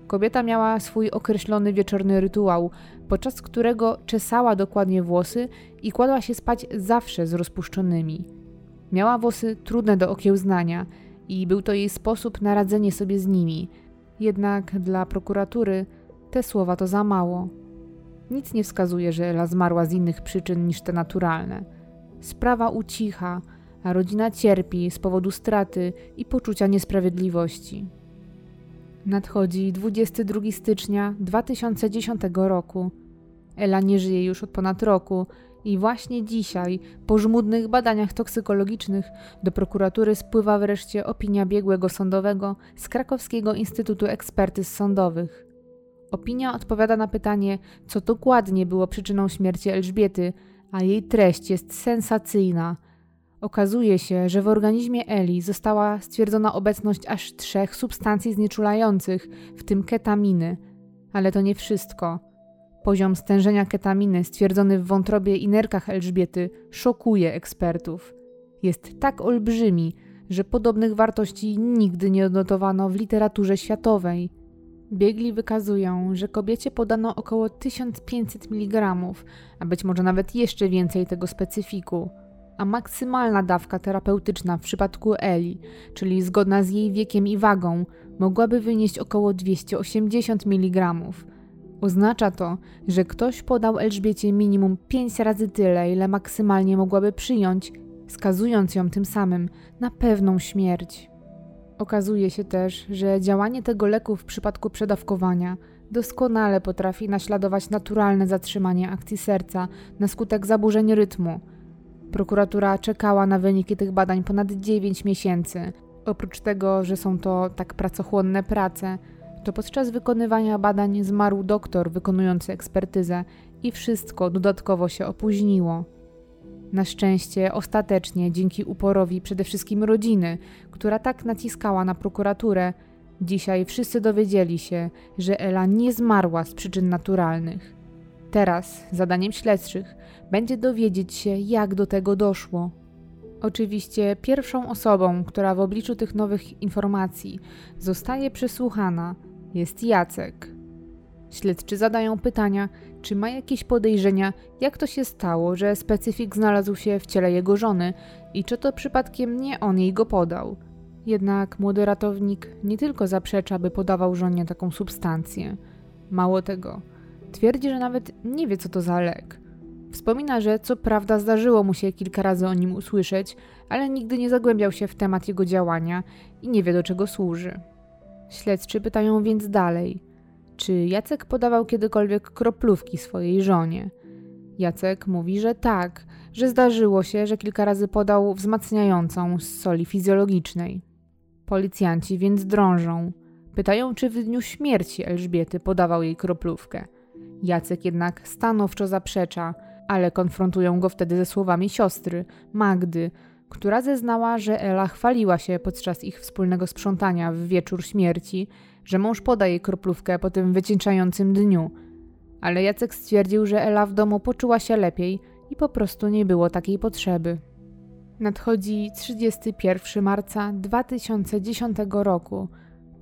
Kobieta miała swój określony wieczorny rytuał, podczas którego czesała dokładnie włosy i kładła się spać zawsze z rozpuszczonymi. Miała włosy trudne do okiełznania i był to jej sposób na radzenie sobie z nimi. Jednak dla prokuratury te słowa to za mało. Nic nie wskazuje, że Ela zmarła z innych przyczyn niż te naturalne. Sprawa ucicha, a rodzina cierpi z powodu straty i poczucia niesprawiedliwości. Nadchodzi 22 stycznia 2010 roku. Ela nie żyje już od ponad roku i właśnie dzisiaj, po żmudnych badaniach toksykologicznych, do prokuratury spływa wreszcie opinia biegłego sądowego z Krakowskiego Instytutu Ekspertyz Sądowych. Opinia odpowiada na pytanie, co dokładnie było przyczyną śmierci Elżbiety, a jej treść jest sensacyjna – Okazuje się, że w organizmie Eli została stwierdzona obecność aż trzech substancji znieczulających, w tym ketaminy. Ale to nie wszystko. Poziom stężenia ketaminy stwierdzony w wątrobie i nerkach Elżbiety szokuje ekspertów. Jest tak olbrzymi, że podobnych wartości nigdy nie odnotowano w literaturze światowej. Biegli wykazują, że kobiecie podano około 1500 mg, a być może nawet jeszcze więcej tego specyfiku a maksymalna dawka terapeutyczna w przypadku Eli, czyli zgodna z jej wiekiem i wagą, mogłaby wynieść około 280 mg. Oznacza to, że ktoś podał Elżbiecie minimum 5 razy tyle, ile maksymalnie mogłaby przyjąć, skazując ją tym samym na pewną śmierć. Okazuje się też, że działanie tego leku w przypadku przedawkowania doskonale potrafi naśladować naturalne zatrzymanie akcji serca na skutek zaburzeń rytmu Prokuratura czekała na wyniki tych badań ponad 9 miesięcy. Oprócz tego, że są to tak pracochłonne prace, to podczas wykonywania badań zmarł doktor wykonujący ekspertyzę i wszystko dodatkowo się opóźniło. Na szczęście, ostatecznie, dzięki uporowi przede wszystkim rodziny, która tak naciskała na prokuraturę, dzisiaj wszyscy dowiedzieli się, że Ela nie zmarła z przyczyn naturalnych. Teraz zadaniem śledczych będzie dowiedzieć się, jak do tego doszło. Oczywiście pierwszą osobą, która w obliczu tych nowych informacji zostaje przesłuchana, jest Jacek. Śledczy zadają pytania, czy ma jakieś podejrzenia, jak to się stało, że specyfik znalazł się w ciele jego żony i czy to przypadkiem nie on jej go podał. Jednak młody ratownik nie tylko zaprzecza, by podawał żonie taką substancję. Mało tego, twierdzi, że nawet nie wie, co to za lek. Wspomina, że co prawda zdarzyło mu się kilka razy o nim usłyszeć, ale nigdy nie zagłębiał się w temat jego działania i nie wie do czego służy. Śledczy pytają więc dalej, czy Jacek podawał kiedykolwiek kroplówki swojej żonie. Jacek mówi, że tak, że zdarzyło się, że kilka razy podał wzmacniającą z soli fizjologicznej. Policjanci więc drążą. Pytają, czy w dniu śmierci Elżbiety podawał jej kroplówkę. Jacek jednak stanowczo zaprzecza, ale konfrontują go wtedy ze słowami siostry, Magdy, która zeznała, że Ela chwaliła się podczas ich wspólnego sprzątania w wieczór śmierci, że mąż poda jej kroplówkę po tym wycieńczającym dniu. Ale Jacek stwierdził, że Ela w domu poczuła się lepiej i po prostu nie było takiej potrzeby. Nadchodzi 31 marca 2010 roku.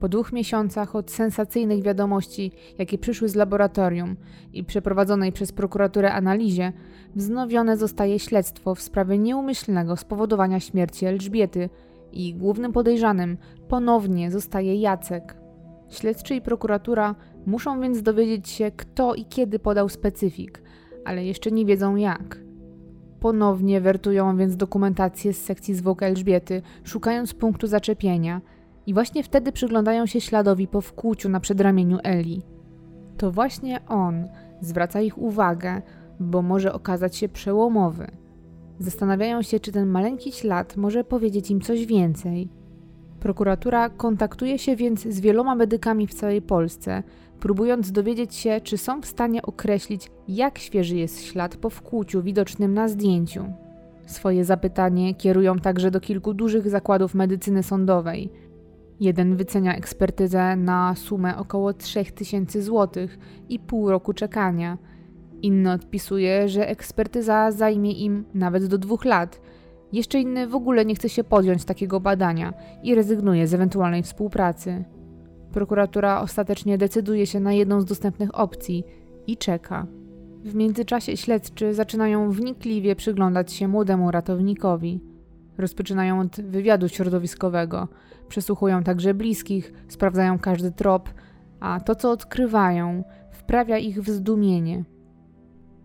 Po dwóch miesiącach od sensacyjnych wiadomości, jakie przyszły z laboratorium i przeprowadzonej przez prokuraturę analizie, wznowione zostaje śledztwo w sprawie nieumyślnego spowodowania śmierci Elżbiety i głównym podejrzanym ponownie zostaje Jacek. Śledczy i prokuratura muszą więc dowiedzieć się, kto i kiedy podał specyfik, ale jeszcze nie wiedzą jak. Ponownie wertują więc dokumentację z sekcji zwłok Elżbiety, szukając punktu zaczepienia – i właśnie wtedy przyglądają się śladowi po wkłuciu na przedramieniu Eli. To właśnie on zwraca ich uwagę, bo może okazać się przełomowy. Zastanawiają się, czy ten maleńki ślad może powiedzieć im coś więcej. Prokuratura kontaktuje się więc z wieloma medykami w całej Polsce, próbując dowiedzieć się, czy są w stanie określić, jak świeży jest ślad po wkłuciu widocznym na zdjęciu. Swoje zapytanie kierują także do kilku dużych zakładów medycyny sądowej. Jeden wycenia ekspertyzę na sumę około 3000 zł i pół roku czekania. Inny odpisuje, że ekspertyza zajmie im nawet do dwóch lat. Jeszcze inny w ogóle nie chce się podjąć takiego badania i rezygnuje z ewentualnej współpracy. Prokuratura ostatecznie decyduje się na jedną z dostępnych opcji i czeka. W międzyczasie śledczy zaczynają wnikliwie przyglądać się młodemu ratownikowi. Rozpoczynają od wywiadu środowiskowego, przesłuchują także bliskich, sprawdzają każdy trop, a to, co odkrywają, wprawia ich w zdumienie.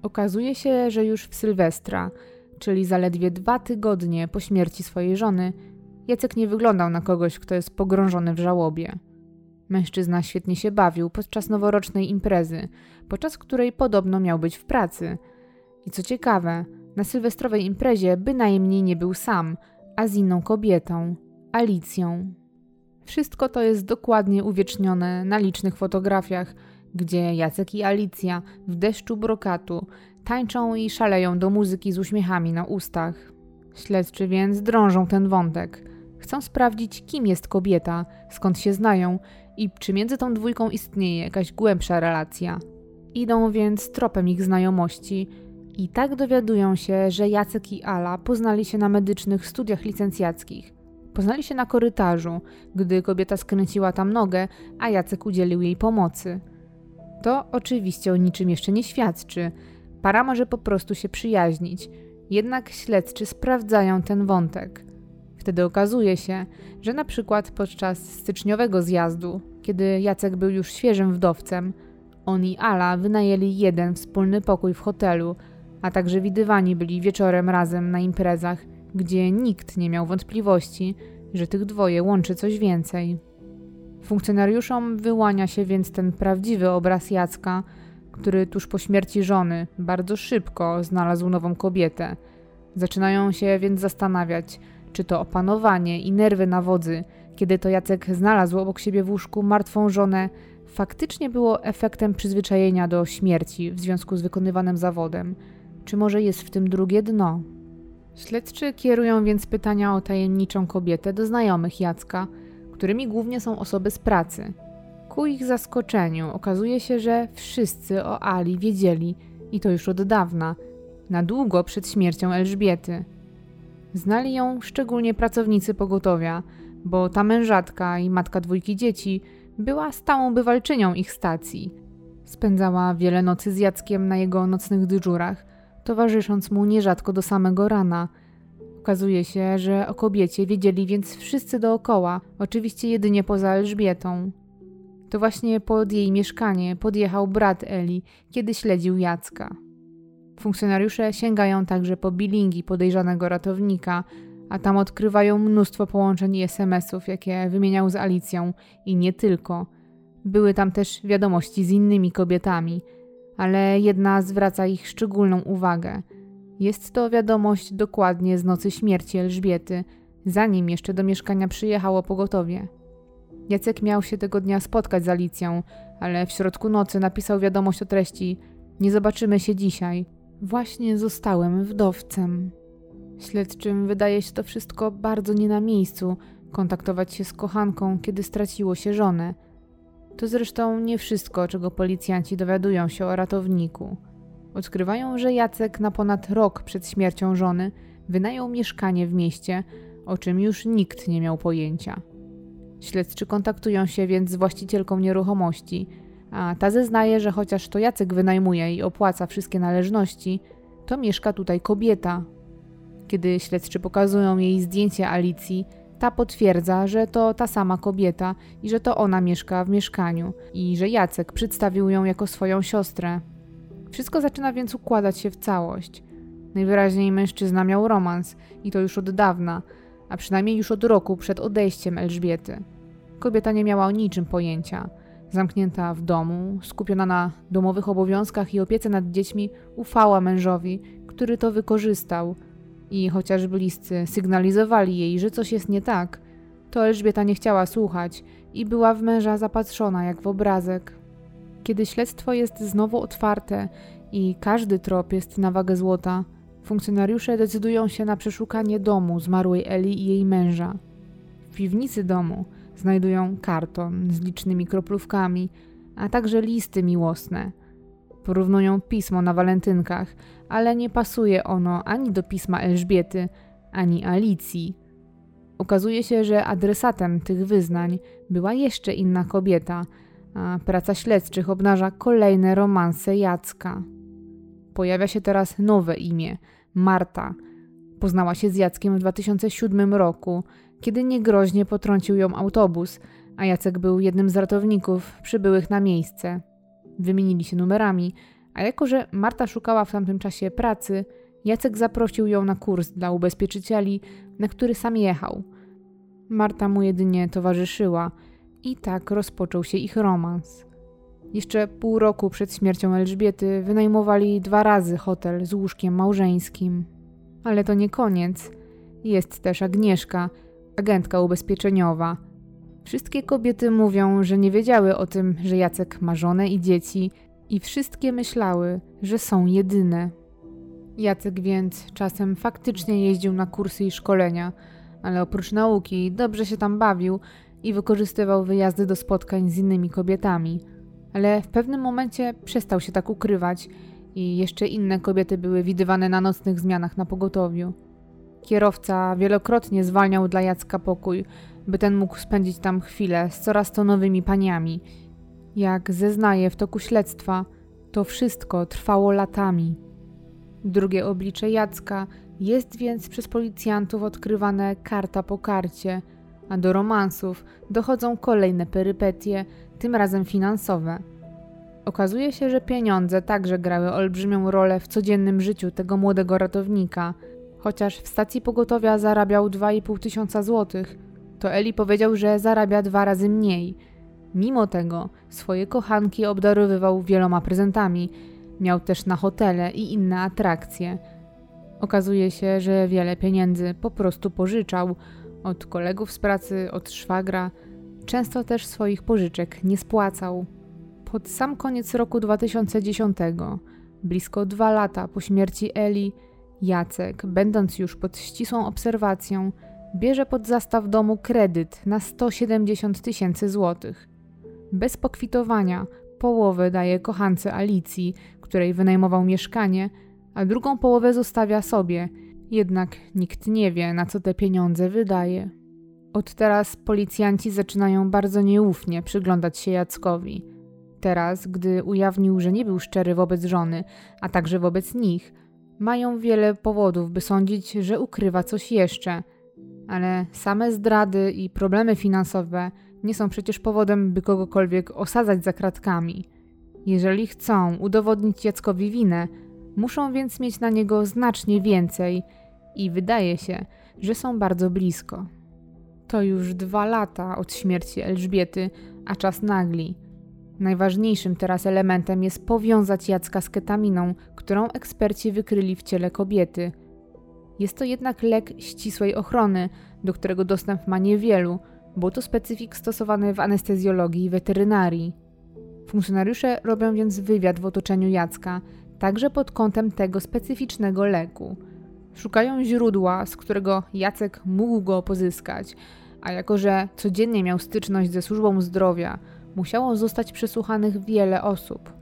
Okazuje się, że już w Sylwestra, czyli zaledwie dwa tygodnie po śmierci swojej żony, Jacek nie wyglądał na kogoś, kto jest pogrążony w żałobie. Mężczyzna świetnie się bawił podczas noworocznej imprezy, podczas której podobno miał być w pracy. I co ciekawe, na sylwestrowej imprezie bynajmniej nie był sam, a z inną kobietą, Alicją. Wszystko to jest dokładnie uwiecznione na licznych fotografiach, gdzie Jacek i Alicja w deszczu brokatu tańczą i szaleją do muzyki z uśmiechami na ustach. Śledczy więc drążą ten wątek. Chcą sprawdzić, kim jest kobieta, skąd się znają i czy między tą dwójką istnieje jakaś głębsza relacja. Idą więc tropem ich znajomości i tak dowiadują się, że Jacek i Ala poznali się na medycznych studiach licencjackich. Poznali się na korytarzu, gdy kobieta skręciła tam nogę, a Jacek udzielił jej pomocy. To oczywiście o niczym jeszcze nie świadczy. Para może po prostu się przyjaźnić, jednak śledczy sprawdzają ten wątek. Wtedy okazuje się, że na przykład podczas styczniowego zjazdu, kiedy Jacek był już świeżym wdowcem, on i Ala wynajęli jeden wspólny pokój w hotelu, a także widywani byli wieczorem razem na imprezach, gdzie nikt nie miał wątpliwości, że tych dwoje łączy coś więcej. Funkcjonariuszom wyłania się więc ten prawdziwy obraz Jacka, który tuż po śmierci żony bardzo szybko znalazł nową kobietę. Zaczynają się więc zastanawiać, czy to opanowanie i nerwy na wodzy, kiedy to Jacek znalazł obok siebie w łóżku martwą żonę, faktycznie było efektem przyzwyczajenia do śmierci w związku z wykonywanym zawodem. Czy może jest w tym drugie dno? Śledczy kierują więc pytania o tajemniczą kobietę do znajomych Jacka, którymi głównie są osoby z pracy. Ku ich zaskoczeniu okazuje się, że wszyscy o Ali wiedzieli i to już od dawna, na długo przed śmiercią Elżbiety. Znali ją szczególnie pracownicy pogotowia, bo ta mężatka i matka dwójki dzieci była stałą bywalczynią ich stacji. Spędzała wiele nocy z Jackiem na jego nocnych dyżurach, towarzysząc mu nierzadko do samego rana. Okazuje się, że o kobiecie wiedzieli więc wszyscy dookoła, oczywiście jedynie poza Elżbietą. To właśnie pod jej mieszkanie podjechał brat Eli, kiedy śledził Jacka. Funkcjonariusze sięgają także po bilingi podejrzanego ratownika, a tam odkrywają mnóstwo połączeń i SMS-ów, jakie wymieniał z Alicją i nie tylko. Były tam też wiadomości z innymi kobietami, ale jedna zwraca ich szczególną uwagę. Jest to wiadomość dokładnie z nocy śmierci Elżbiety, zanim jeszcze do mieszkania przyjechało pogotowie. Jacek miał się tego dnia spotkać z Alicją, ale w środku nocy napisał wiadomość o treści: Nie zobaczymy się dzisiaj. Właśnie zostałem wdowcem. Śledczym wydaje się to wszystko bardzo nie na miejscu kontaktować się z kochanką, kiedy straciło się żonę. To zresztą nie wszystko, czego policjanci dowiadują się o ratowniku. Odkrywają, że Jacek na ponad rok przed śmiercią żony wynajął mieszkanie w mieście, o czym już nikt nie miał pojęcia. Śledczy kontaktują się więc z właścicielką nieruchomości, a ta zeznaje, że chociaż to Jacek wynajmuje i opłaca wszystkie należności, to mieszka tutaj kobieta. Kiedy śledczy pokazują jej zdjęcie Alicji, ta potwierdza, że to ta sama kobieta i że to ona mieszka w mieszkaniu i że Jacek przedstawił ją jako swoją siostrę. Wszystko zaczyna więc układać się w całość. Najwyraźniej mężczyzna miał romans i to już od dawna, a przynajmniej już od roku przed odejściem Elżbiety. Kobieta nie miała o niczym pojęcia. Zamknięta w domu, skupiona na domowych obowiązkach i opiece nad dziećmi, ufała mężowi, który to wykorzystał. I chociaż bliscy sygnalizowali jej, że coś jest nie tak, to Elżbieta nie chciała słuchać i była w męża zapatrzona jak w obrazek. Kiedy śledztwo jest znowu otwarte i każdy trop jest na wagę złota, funkcjonariusze decydują się na przeszukanie domu zmarłej Eli i jej męża. W piwnicy domu znajdują karton z licznymi kroplówkami, a także listy miłosne. Porównują pismo na walentynkach, ale nie pasuje ono ani do pisma Elżbiety, ani Alicji. Okazuje się, że adresatem tych wyznań była jeszcze inna kobieta, a praca śledczych obnaża kolejne romanse Jacka. Pojawia się teraz nowe imię Marta. Poznała się z Jackiem w 2007 roku, kiedy niegroźnie potrącił ją autobus, a Jacek był jednym z ratowników przybyłych na miejsce. Wymienili się numerami, a jako że Marta szukała w tamtym czasie pracy, Jacek zaprosił ją na kurs dla ubezpieczycieli, na który sam jechał. Marta mu jedynie towarzyszyła i tak rozpoczął się ich romans. Jeszcze pół roku przed śmiercią Elżbiety wynajmowali dwa razy hotel z łóżkiem małżeńskim. Ale to nie koniec. Jest też Agnieszka, agentka ubezpieczeniowa. Wszystkie kobiety mówią, że nie wiedziały o tym, że Jacek ma żonę i dzieci, i wszystkie myślały, że są jedyne. Jacek więc czasem faktycznie jeździł na kursy i szkolenia, ale oprócz nauki dobrze się tam bawił i wykorzystywał wyjazdy do spotkań z innymi kobietami. Ale w pewnym momencie przestał się tak ukrywać i jeszcze inne kobiety były widywane na nocnych zmianach na pogotowiu. Kierowca wielokrotnie zwalniał dla Jacka pokój, by ten mógł spędzić tam chwilę z coraz to nowymi paniami. Jak zeznaje w toku śledztwa, to wszystko trwało latami. Drugie oblicze Jacka jest więc przez policjantów odkrywane karta po karcie, a do romansów dochodzą kolejne perypetie, tym razem finansowe. Okazuje się, że pieniądze także grały olbrzymią rolę w codziennym życiu tego młodego ratownika. Chociaż w stacji pogotowia zarabiał 2,5 tysiąca złotych, to Eli powiedział, że zarabia dwa razy mniej. Mimo tego swoje kochanki obdarowywał wieloma prezentami. Miał też na hotele i inne atrakcje. Okazuje się, że wiele pieniędzy po prostu pożyczał od kolegów z pracy, od szwagra. Często też swoich pożyczek nie spłacał. Pod sam koniec roku 2010, blisko dwa lata po śmierci Eli, Jacek, będąc już pod ścisłą obserwacją, bierze pod zastaw domu kredyt na 170 tysięcy złotych. Bez pokwitowania połowę daje kochance Alicji, której wynajmował mieszkanie, a drugą połowę zostawia sobie, jednak nikt nie wie, na co te pieniądze wydaje. Od teraz policjanci zaczynają bardzo nieufnie przyglądać się Jackowi. Teraz, gdy ujawnił, że nie był szczery wobec żony, a także wobec nich, mają wiele powodów, by sądzić, że ukrywa coś jeszcze. Ale same zdrady i problemy finansowe nie są przecież powodem, by kogokolwiek osadzać za kratkami. Jeżeli chcą udowodnić Jackowi winę, muszą więc mieć na niego znacznie więcej i wydaje się, że są bardzo blisko. To już dwa lata od śmierci Elżbiety, a czas nagli. Najważniejszym teraz elementem jest powiązać Jacka z ketaminą, którą eksperci wykryli w ciele kobiety. Jest to jednak lek ścisłej ochrony, do którego dostęp ma niewielu, bo to specyfik stosowany w anestezjologii i weterynarii. Funkcjonariusze robią więc wywiad w otoczeniu Jacka, także pod kątem tego specyficznego leku. Szukają źródła, z którego Jacek mógł go pozyskać, a jako że codziennie miał styczność ze służbą zdrowia, musiało zostać przesłuchanych wiele osób.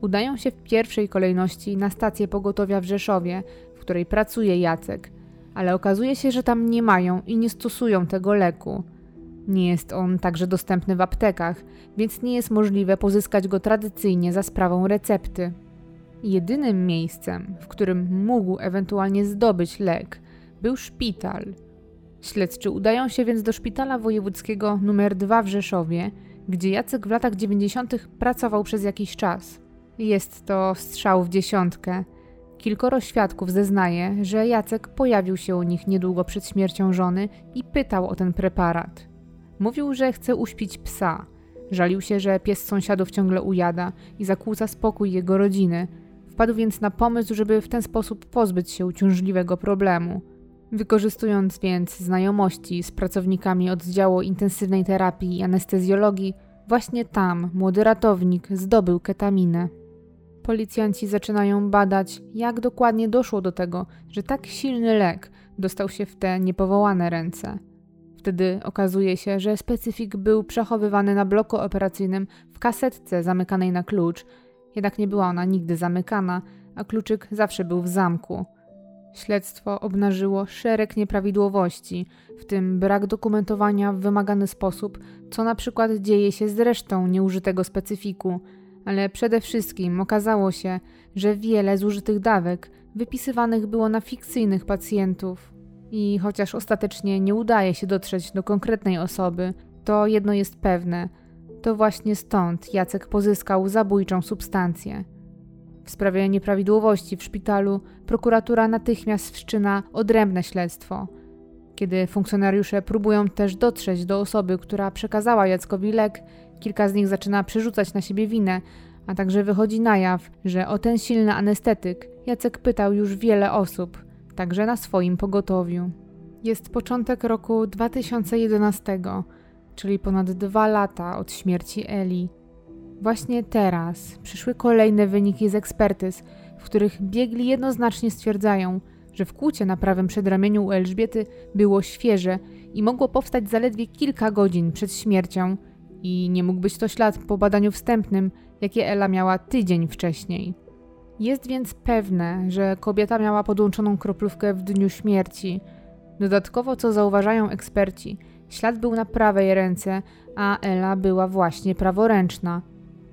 Udają się w pierwszej kolejności na stację pogotowia w Rzeszowie, w której pracuje Jacek, ale okazuje się, że tam nie mają i nie stosują tego leku. Nie jest on także dostępny w aptekach, więc nie jest możliwe pozyskać go tradycyjnie za sprawą recepty. Jedynym miejscem, w którym mógł ewentualnie zdobyć lek, był szpital. Śledczy udają się więc do szpitala wojewódzkiego nr 2 w Rzeszowie, gdzie Jacek w latach 90. pracował przez jakiś czas. Jest to strzał w dziesiątkę. Kilkoro świadków zeznaje, że Jacek pojawił się u nich niedługo przed śmiercią żony i pytał o ten preparat. Mówił, że chce uśpić psa. Żalił się, że pies sąsiadów ciągle ujada i zakłóca spokój jego rodziny. Wpadł więc na pomysł, żeby w ten sposób pozbyć się uciążliwego problemu. Wykorzystując więc znajomości z pracownikami oddziału intensywnej terapii i anestezjologii, właśnie tam młody ratownik zdobył ketaminę. Policjanci zaczynają badać, jak dokładnie doszło do tego, że tak silny lek dostał się w te niepowołane ręce. Wtedy okazuje się, że specyfik był przechowywany na bloku operacyjnym w kasetce zamykanej na klucz, jednak nie była ona nigdy zamykana, a kluczyk zawsze był w zamku. Śledztwo obnażyło szereg nieprawidłowości, w tym brak dokumentowania w wymagany sposób, co na przykład dzieje się z resztą nieużytego specyfiku, ale przede wszystkim okazało się, że wiele zużytych dawek wypisywanych było na fikcyjnych pacjentów. I chociaż ostatecznie nie udaje się dotrzeć do konkretnej osoby, to jedno jest pewne: to właśnie stąd Jacek pozyskał zabójczą substancję. W sprawie nieprawidłowości w szpitalu prokuratura natychmiast wszczyna odrębne śledztwo. Kiedy funkcjonariusze próbują też dotrzeć do osoby, która przekazała Jackowi lek, kilka z nich zaczyna przerzucać na siebie winę, a także wychodzi na jaw, że o ten silny anestetyk Jacek pytał już wiele osób, także na swoim pogotowiu. Jest początek roku 2011, czyli ponad dwa lata od śmierci Eli. Właśnie teraz przyszły kolejne wyniki z ekspertyz, w których biegli jednoznacznie stwierdzają, że w kłucie na prawym przedramieniu u Elżbiety było świeże i mogło powstać zaledwie kilka godzin przed śmiercią i nie mógł być to ślad po badaniu wstępnym, jakie Ela miała tydzień wcześniej. Jest więc pewne, że kobieta miała podłączoną kroplówkę w dniu śmierci. Dodatkowo, co zauważają eksperci, ślad był na prawej ręce, a Ela była właśnie praworęczna.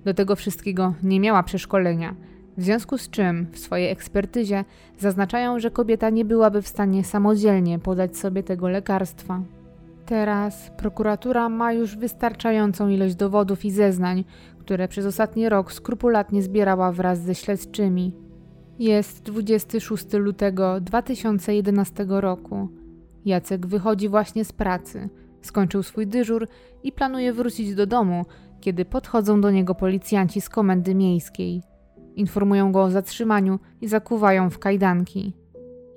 Do tego wszystkiego nie miała przeszkolenia, w związku z czym w swojej ekspertyzie zaznaczają, że kobieta nie byłaby w stanie samodzielnie podać sobie tego lekarstwa. Teraz prokuratura ma już wystarczającą ilość dowodów i zeznań, które przez ostatni rok skrupulatnie zbierała wraz ze śledczymi. Jest 26 lutego 2011 roku. Jacek wychodzi właśnie z pracy, skończył swój dyżur i planuje wrócić do domu, kiedy podchodzą do niego policjanci z komendy miejskiej. Informują go o zatrzymaniu i zakuwają w kajdanki.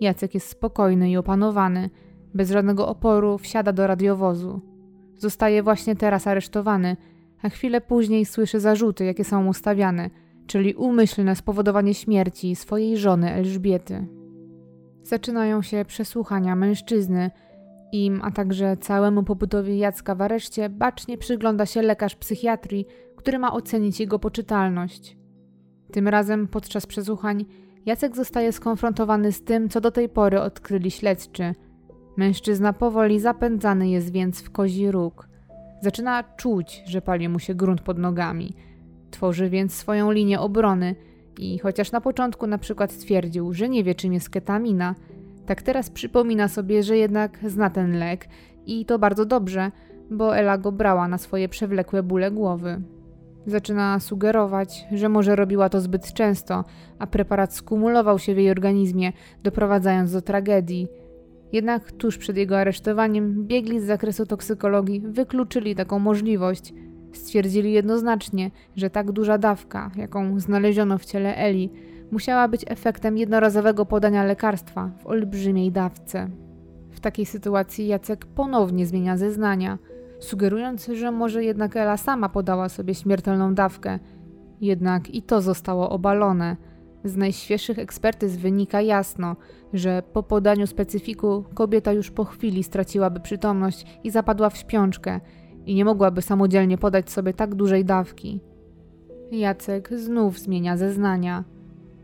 Jacek jest spokojny i opanowany, bez żadnego oporu wsiada do radiowozu. Zostaje właśnie teraz aresztowany, a chwilę później słyszy zarzuty, jakie są mu stawiane, czyli umyślne spowodowanie śmierci swojej żony Elżbiety. Zaczynają się przesłuchania mężczyzny. Im, a także całemu pobytowi Jacka w areszcie bacznie przygląda się lekarz psychiatrii, który ma ocenić jego poczytalność. Tym razem podczas przesłuchań Jacek zostaje skonfrontowany z tym, co do tej pory odkryli śledczy. Mężczyzna powoli zapędzany jest więc w kozi róg. Zaczyna czuć, że pali mu się grunt pod nogami. Tworzy więc swoją linię obrony i chociaż na początku na przykład twierdził, że nie wie czym jest ketamina, tak teraz przypomina sobie, że jednak zna ten lek i to bardzo dobrze, bo Ela go brała na swoje przewlekłe bóle głowy. Zaczyna sugerować, że może robiła to zbyt często, a preparat skumulował się w jej organizmie, doprowadzając do tragedii. Jednak tuż przed jego aresztowaniem biegli z zakresu toksykologii wykluczyli taką możliwość. Stwierdzili jednoznacznie, że tak duża dawka, jaką znaleziono w ciele Eli, musiała być efektem jednorazowego podania lekarstwa w olbrzymiej dawce. W takiej sytuacji Jacek ponownie zmienia zeznania – sugerując, że może jednak Ela sama podała sobie śmiertelną dawkę. Jednak i to zostało obalone. Z najświeższych ekspertyz wynika jasno, że po podaniu specyfiku kobieta już po chwili straciłaby przytomność i zapadła w śpiączkę i nie mogłaby samodzielnie podać sobie tak dużej dawki. Jacek znów zmienia zeznania.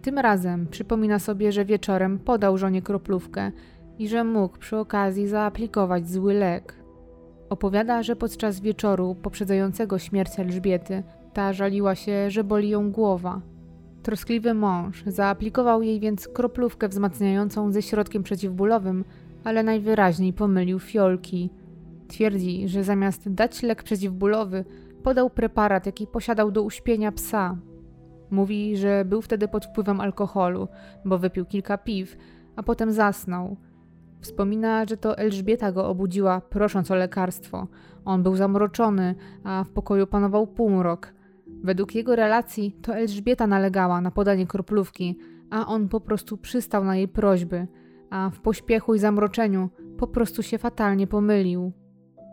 Tym razem przypomina sobie, że wieczorem podał żonie kroplówkę i że mógł przy okazji zaaplikować zły lek. Opowiada, że podczas wieczoru poprzedzającego śmierć Elżbiety ta żaliła się, że boli ją głowa. Troskliwy mąż zaaplikował jej więc kroplówkę wzmacniającą ze środkiem przeciwbólowym, ale najwyraźniej pomylił fiolki. Twierdzi, że zamiast dać lek przeciwbólowy, podał preparat, jaki posiadał do uśpienia psa. Mówi, że był wtedy pod wpływem alkoholu, bo wypił kilka piw, a potem zasnął. Wspomina, że to Elżbieta go obudziła, prosząc o lekarstwo. On był zamroczony, a w pokoju panował półmrok. Według jego relacji to Elżbieta nalegała na podanie kroplówki, a on po prostu przystał na jej prośby, a w pośpiechu i zamroczeniu po prostu się fatalnie pomylił.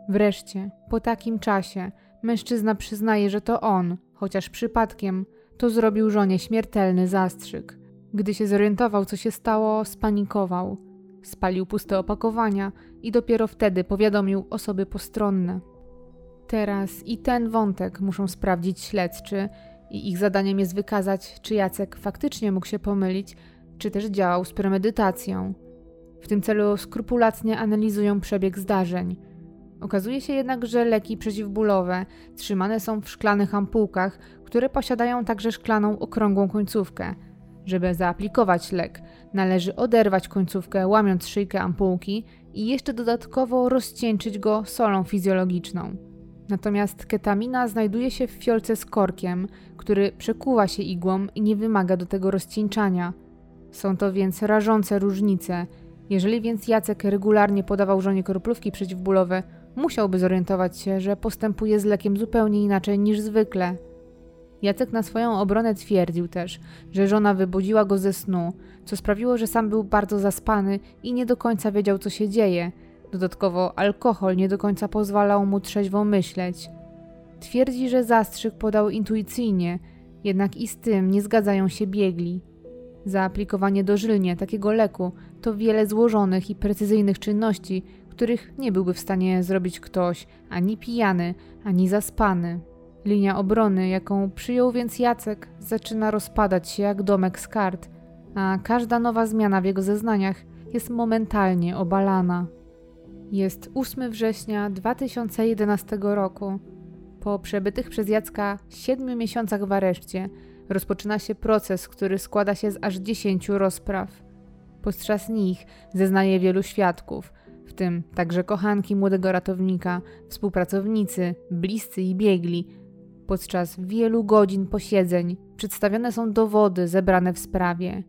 Wreszcie, po takim czasie, mężczyzna przyznaje, że to on, chociaż przypadkiem, to zrobił żonie śmiertelny zastrzyk. Gdy się zorientował, co się stało, spanikował. Spalił puste opakowania i dopiero wtedy powiadomił osoby postronne. Teraz i ten wątek muszą sprawdzić śledczy i ich zadaniem jest wykazać, czy Jacek faktycznie mógł się pomylić, czy też działał z premedytacją. W tym celu skrupulatnie analizują przebieg zdarzeń. Okazuje się jednak, że leki przeciwbólowe trzymane są w szklanych ampułkach, które posiadają także szklaną okrągłą końcówkę. Żeby zaaplikować lek, należy oderwać końcówkę, łamiąc szyjkę ampułki i jeszcze dodatkowo rozcieńczyć go solą fizjologiczną. Natomiast ketamina znajduje się w fiolce z korkiem, który przekuwa się igłą i nie wymaga do tego rozcieńczania. Są to więc rażące różnice. Jeżeli więc Jacek regularnie podawał żonie kroplówki przeciwbólowe, musiałby zorientować się, że postępuje z lekiem zupełnie inaczej niż zwykle. Jacek na swoją obronę twierdził też, że żona wybudziła go ze snu, co sprawiło, że sam był bardzo zaspany i nie do końca wiedział, co się dzieje. Dodatkowo alkohol nie do końca pozwalał mu trzeźwo myśleć. Twierdzi, że zastrzyk podał intuicyjnie, jednak i z tym nie zgadzają się biegli. Zaaplikowanie dożylnie takiego leku to wiele złożonych i precyzyjnych czynności, których nie byłby w stanie zrobić ktoś ani pijany, ani zaspany. Linia obrony, jaką przyjął więc Jacek, zaczyna rozpadać się jak domek z kart, a każda nowa zmiana w jego zeznaniach jest momentalnie obalana. Jest 8 września 2011 roku. Po przebytych przez Jacka siedmiu miesiącach w areszcie rozpoczyna się proces, który składa się z aż 10 rozpraw. Podczas nich zeznaje wielu świadków, w tym także kochanki młodego ratownika, współpracownicy, bliscy i biegli. Podczas wielu godzin posiedzeń przedstawione są dowody zebrane w sprawie.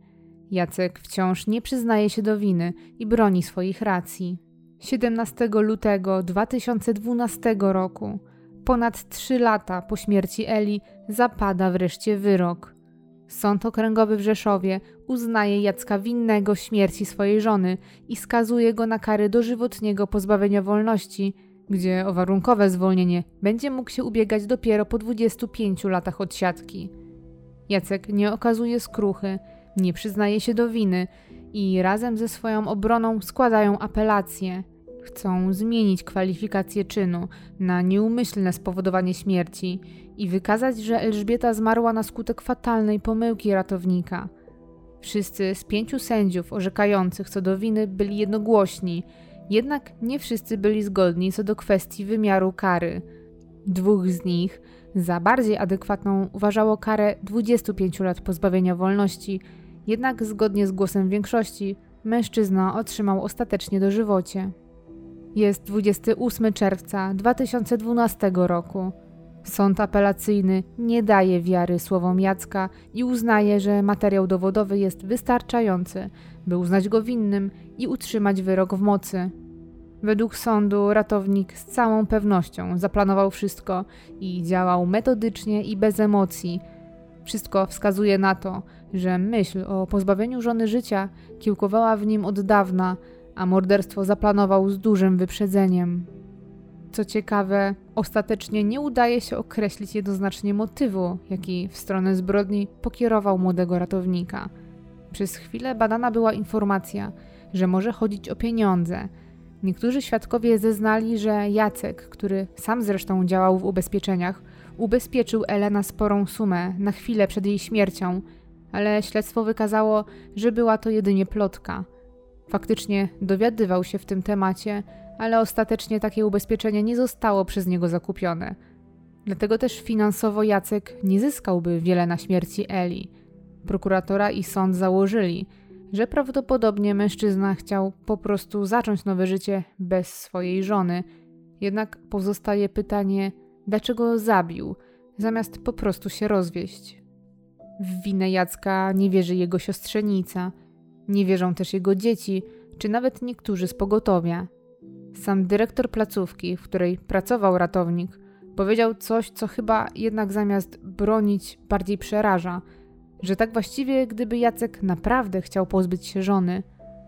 Jacek wciąż nie przyznaje się do winy i broni swoich racji. 17 lutego 2012 roku, ponad trzy lata po śmierci Eli, zapada wreszcie wyrok. Sąd Okręgowy w Rzeszowie uznaje Jacka winnego śmierci swojej żony i skazuje go na kary dożywotniego pozbawienia wolności, gdzie o warunkowe zwolnienie będzie mógł się ubiegać dopiero po 25 latach odsiadki. Jacek nie okazuje skruchy, nie przyznaje się do winy i razem ze swoją obroną składają apelację. Chcą zmienić kwalifikację czynu na nieumyślne spowodowanie śmierci i wykazać, że Elżbieta zmarła na skutek fatalnej pomyłki ratownika. Wszyscy z pięciu sędziów orzekających co do winy byli jednogłośni, jednak nie wszyscy byli zgodni co do kwestii wymiaru kary. Dwóch z nich za bardziej adekwatną uważało karę 25 lat pozbawienia wolności, jednak zgodnie z głosem większości mężczyzna otrzymał ostatecznie dożywocie. Jest 28 czerwca 2012 roku. Sąd apelacyjny nie daje wiary słowom Jacka i uznaje, że materiał dowodowy jest wystarczający, by uznać go winnym i utrzymać wyrok w mocy. Według sądu ratownik z całą pewnością zaplanował wszystko i działał metodycznie i bez emocji. Wszystko wskazuje na to, że myśl o pozbawieniu żony życia kiełkowała w nim od dawna, a morderstwo zaplanował z dużym wyprzedzeniem. Co ciekawe, ostatecznie nie udaje się określić jednoznacznie motywu, jaki w stronę zbrodni pokierował młodego ratownika. Przez chwilę badana była informacja, że może chodzić o pieniądze. Niektórzy świadkowie zeznali, że Jacek, który sam zresztą działał w ubezpieczeniach, ubezpieczył Elena sporą sumę na chwilę przed jej śmiercią, ale śledztwo wykazało, że była to jedynie plotka. Faktycznie dowiadywał się w tym temacie, ale ostatecznie takie ubezpieczenie nie zostało przez niego zakupione. Dlatego też finansowo Jacek nie zyskałby wiele na śmierci Eli. Prokuratora i sąd założyli, że prawdopodobnie mężczyzna chciał po prostu zacząć nowe życie bez swojej żony. Jednak pozostaje pytanie, dlaczego zabił, zamiast po prostu się rozwieść. W winę Jacka nie wierzy jego siostrzenica, nie wierzą też jego dzieci, czy nawet niektórzy z pogotowia. Sam dyrektor placówki, w której pracował ratownik, powiedział coś, co chyba jednak zamiast bronić bardziej przeraża, że tak właściwie, gdyby Jacek naprawdę chciał pozbyć się żony,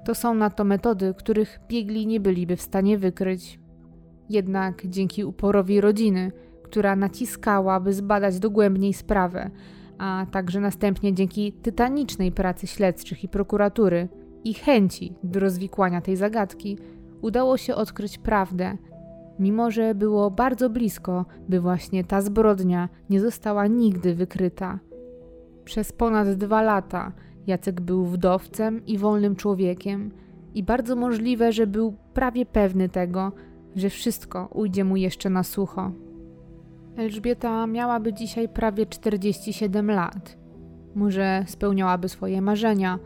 to są na to metody, których biegli nie byliby w stanie wykryć. Jednak dzięki uporowi rodziny, która naciskała, by zbadać dogłębniej sprawę, a także następnie dzięki tytanicznej pracy śledczych i prokuratury i chęci do rozwikłania tej zagadki, udało się odkryć prawdę, mimo że było bardzo blisko, by właśnie ta zbrodnia nie została nigdy wykryta. Przez ponad dwa lata Jacek był wdowcem i wolnym człowiekiem, i bardzo możliwe, że był prawie pewny tego, że wszystko ujdzie mu jeszcze na sucho. Elżbieta miałaby dzisiaj prawie 47 lat. Może spełniałaby swoje marzenia,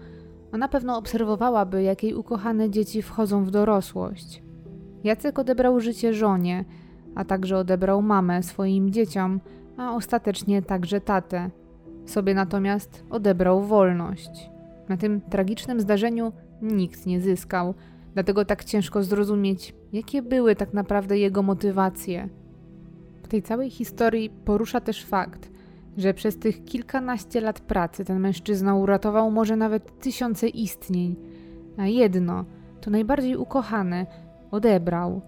a na pewno obserwowałaby, jak jej ukochane dzieci wchodzą w dorosłość. Jacek odebrał życie żonie, a także odebrał mamę swoim dzieciom, a ostatecznie także tatę. Sobie natomiast odebrał wolność. Na tym tragicznym zdarzeniu nikt nie zyskał, dlatego tak ciężko zrozumieć, jakie były tak naprawdę jego motywacje. Tej całej historii porusza też fakt, że przez tych kilkanaście lat pracy ten mężczyzna uratował może nawet tysiące istnień, a jedno, to najbardziej ukochane, odebrał.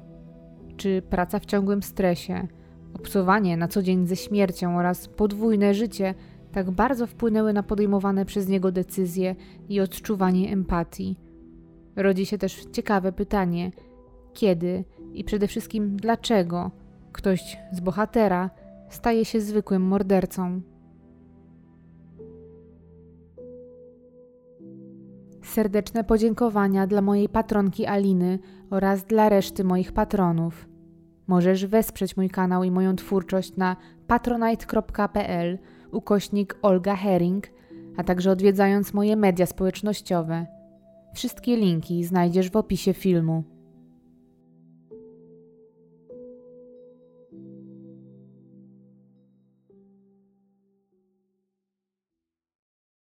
Czy praca w ciągłym stresie, obcowanie na co dzień ze śmiercią oraz podwójne życie tak bardzo wpłynęły na podejmowane przez niego decyzje i odczuwanie empatii. Rodzi się też ciekawe pytanie: kiedy i przede wszystkim dlaczego ktoś z bohatera staje się zwykłym mordercą? Serdeczne podziękowania dla mojej patronki Aliny oraz dla reszty moich patronów. Możesz wesprzeć mój kanał i moją twórczość na patronite.pl ukośnik Olga Herring, a także odwiedzając moje media społecznościowe. Wszystkie linki znajdziesz w opisie filmu.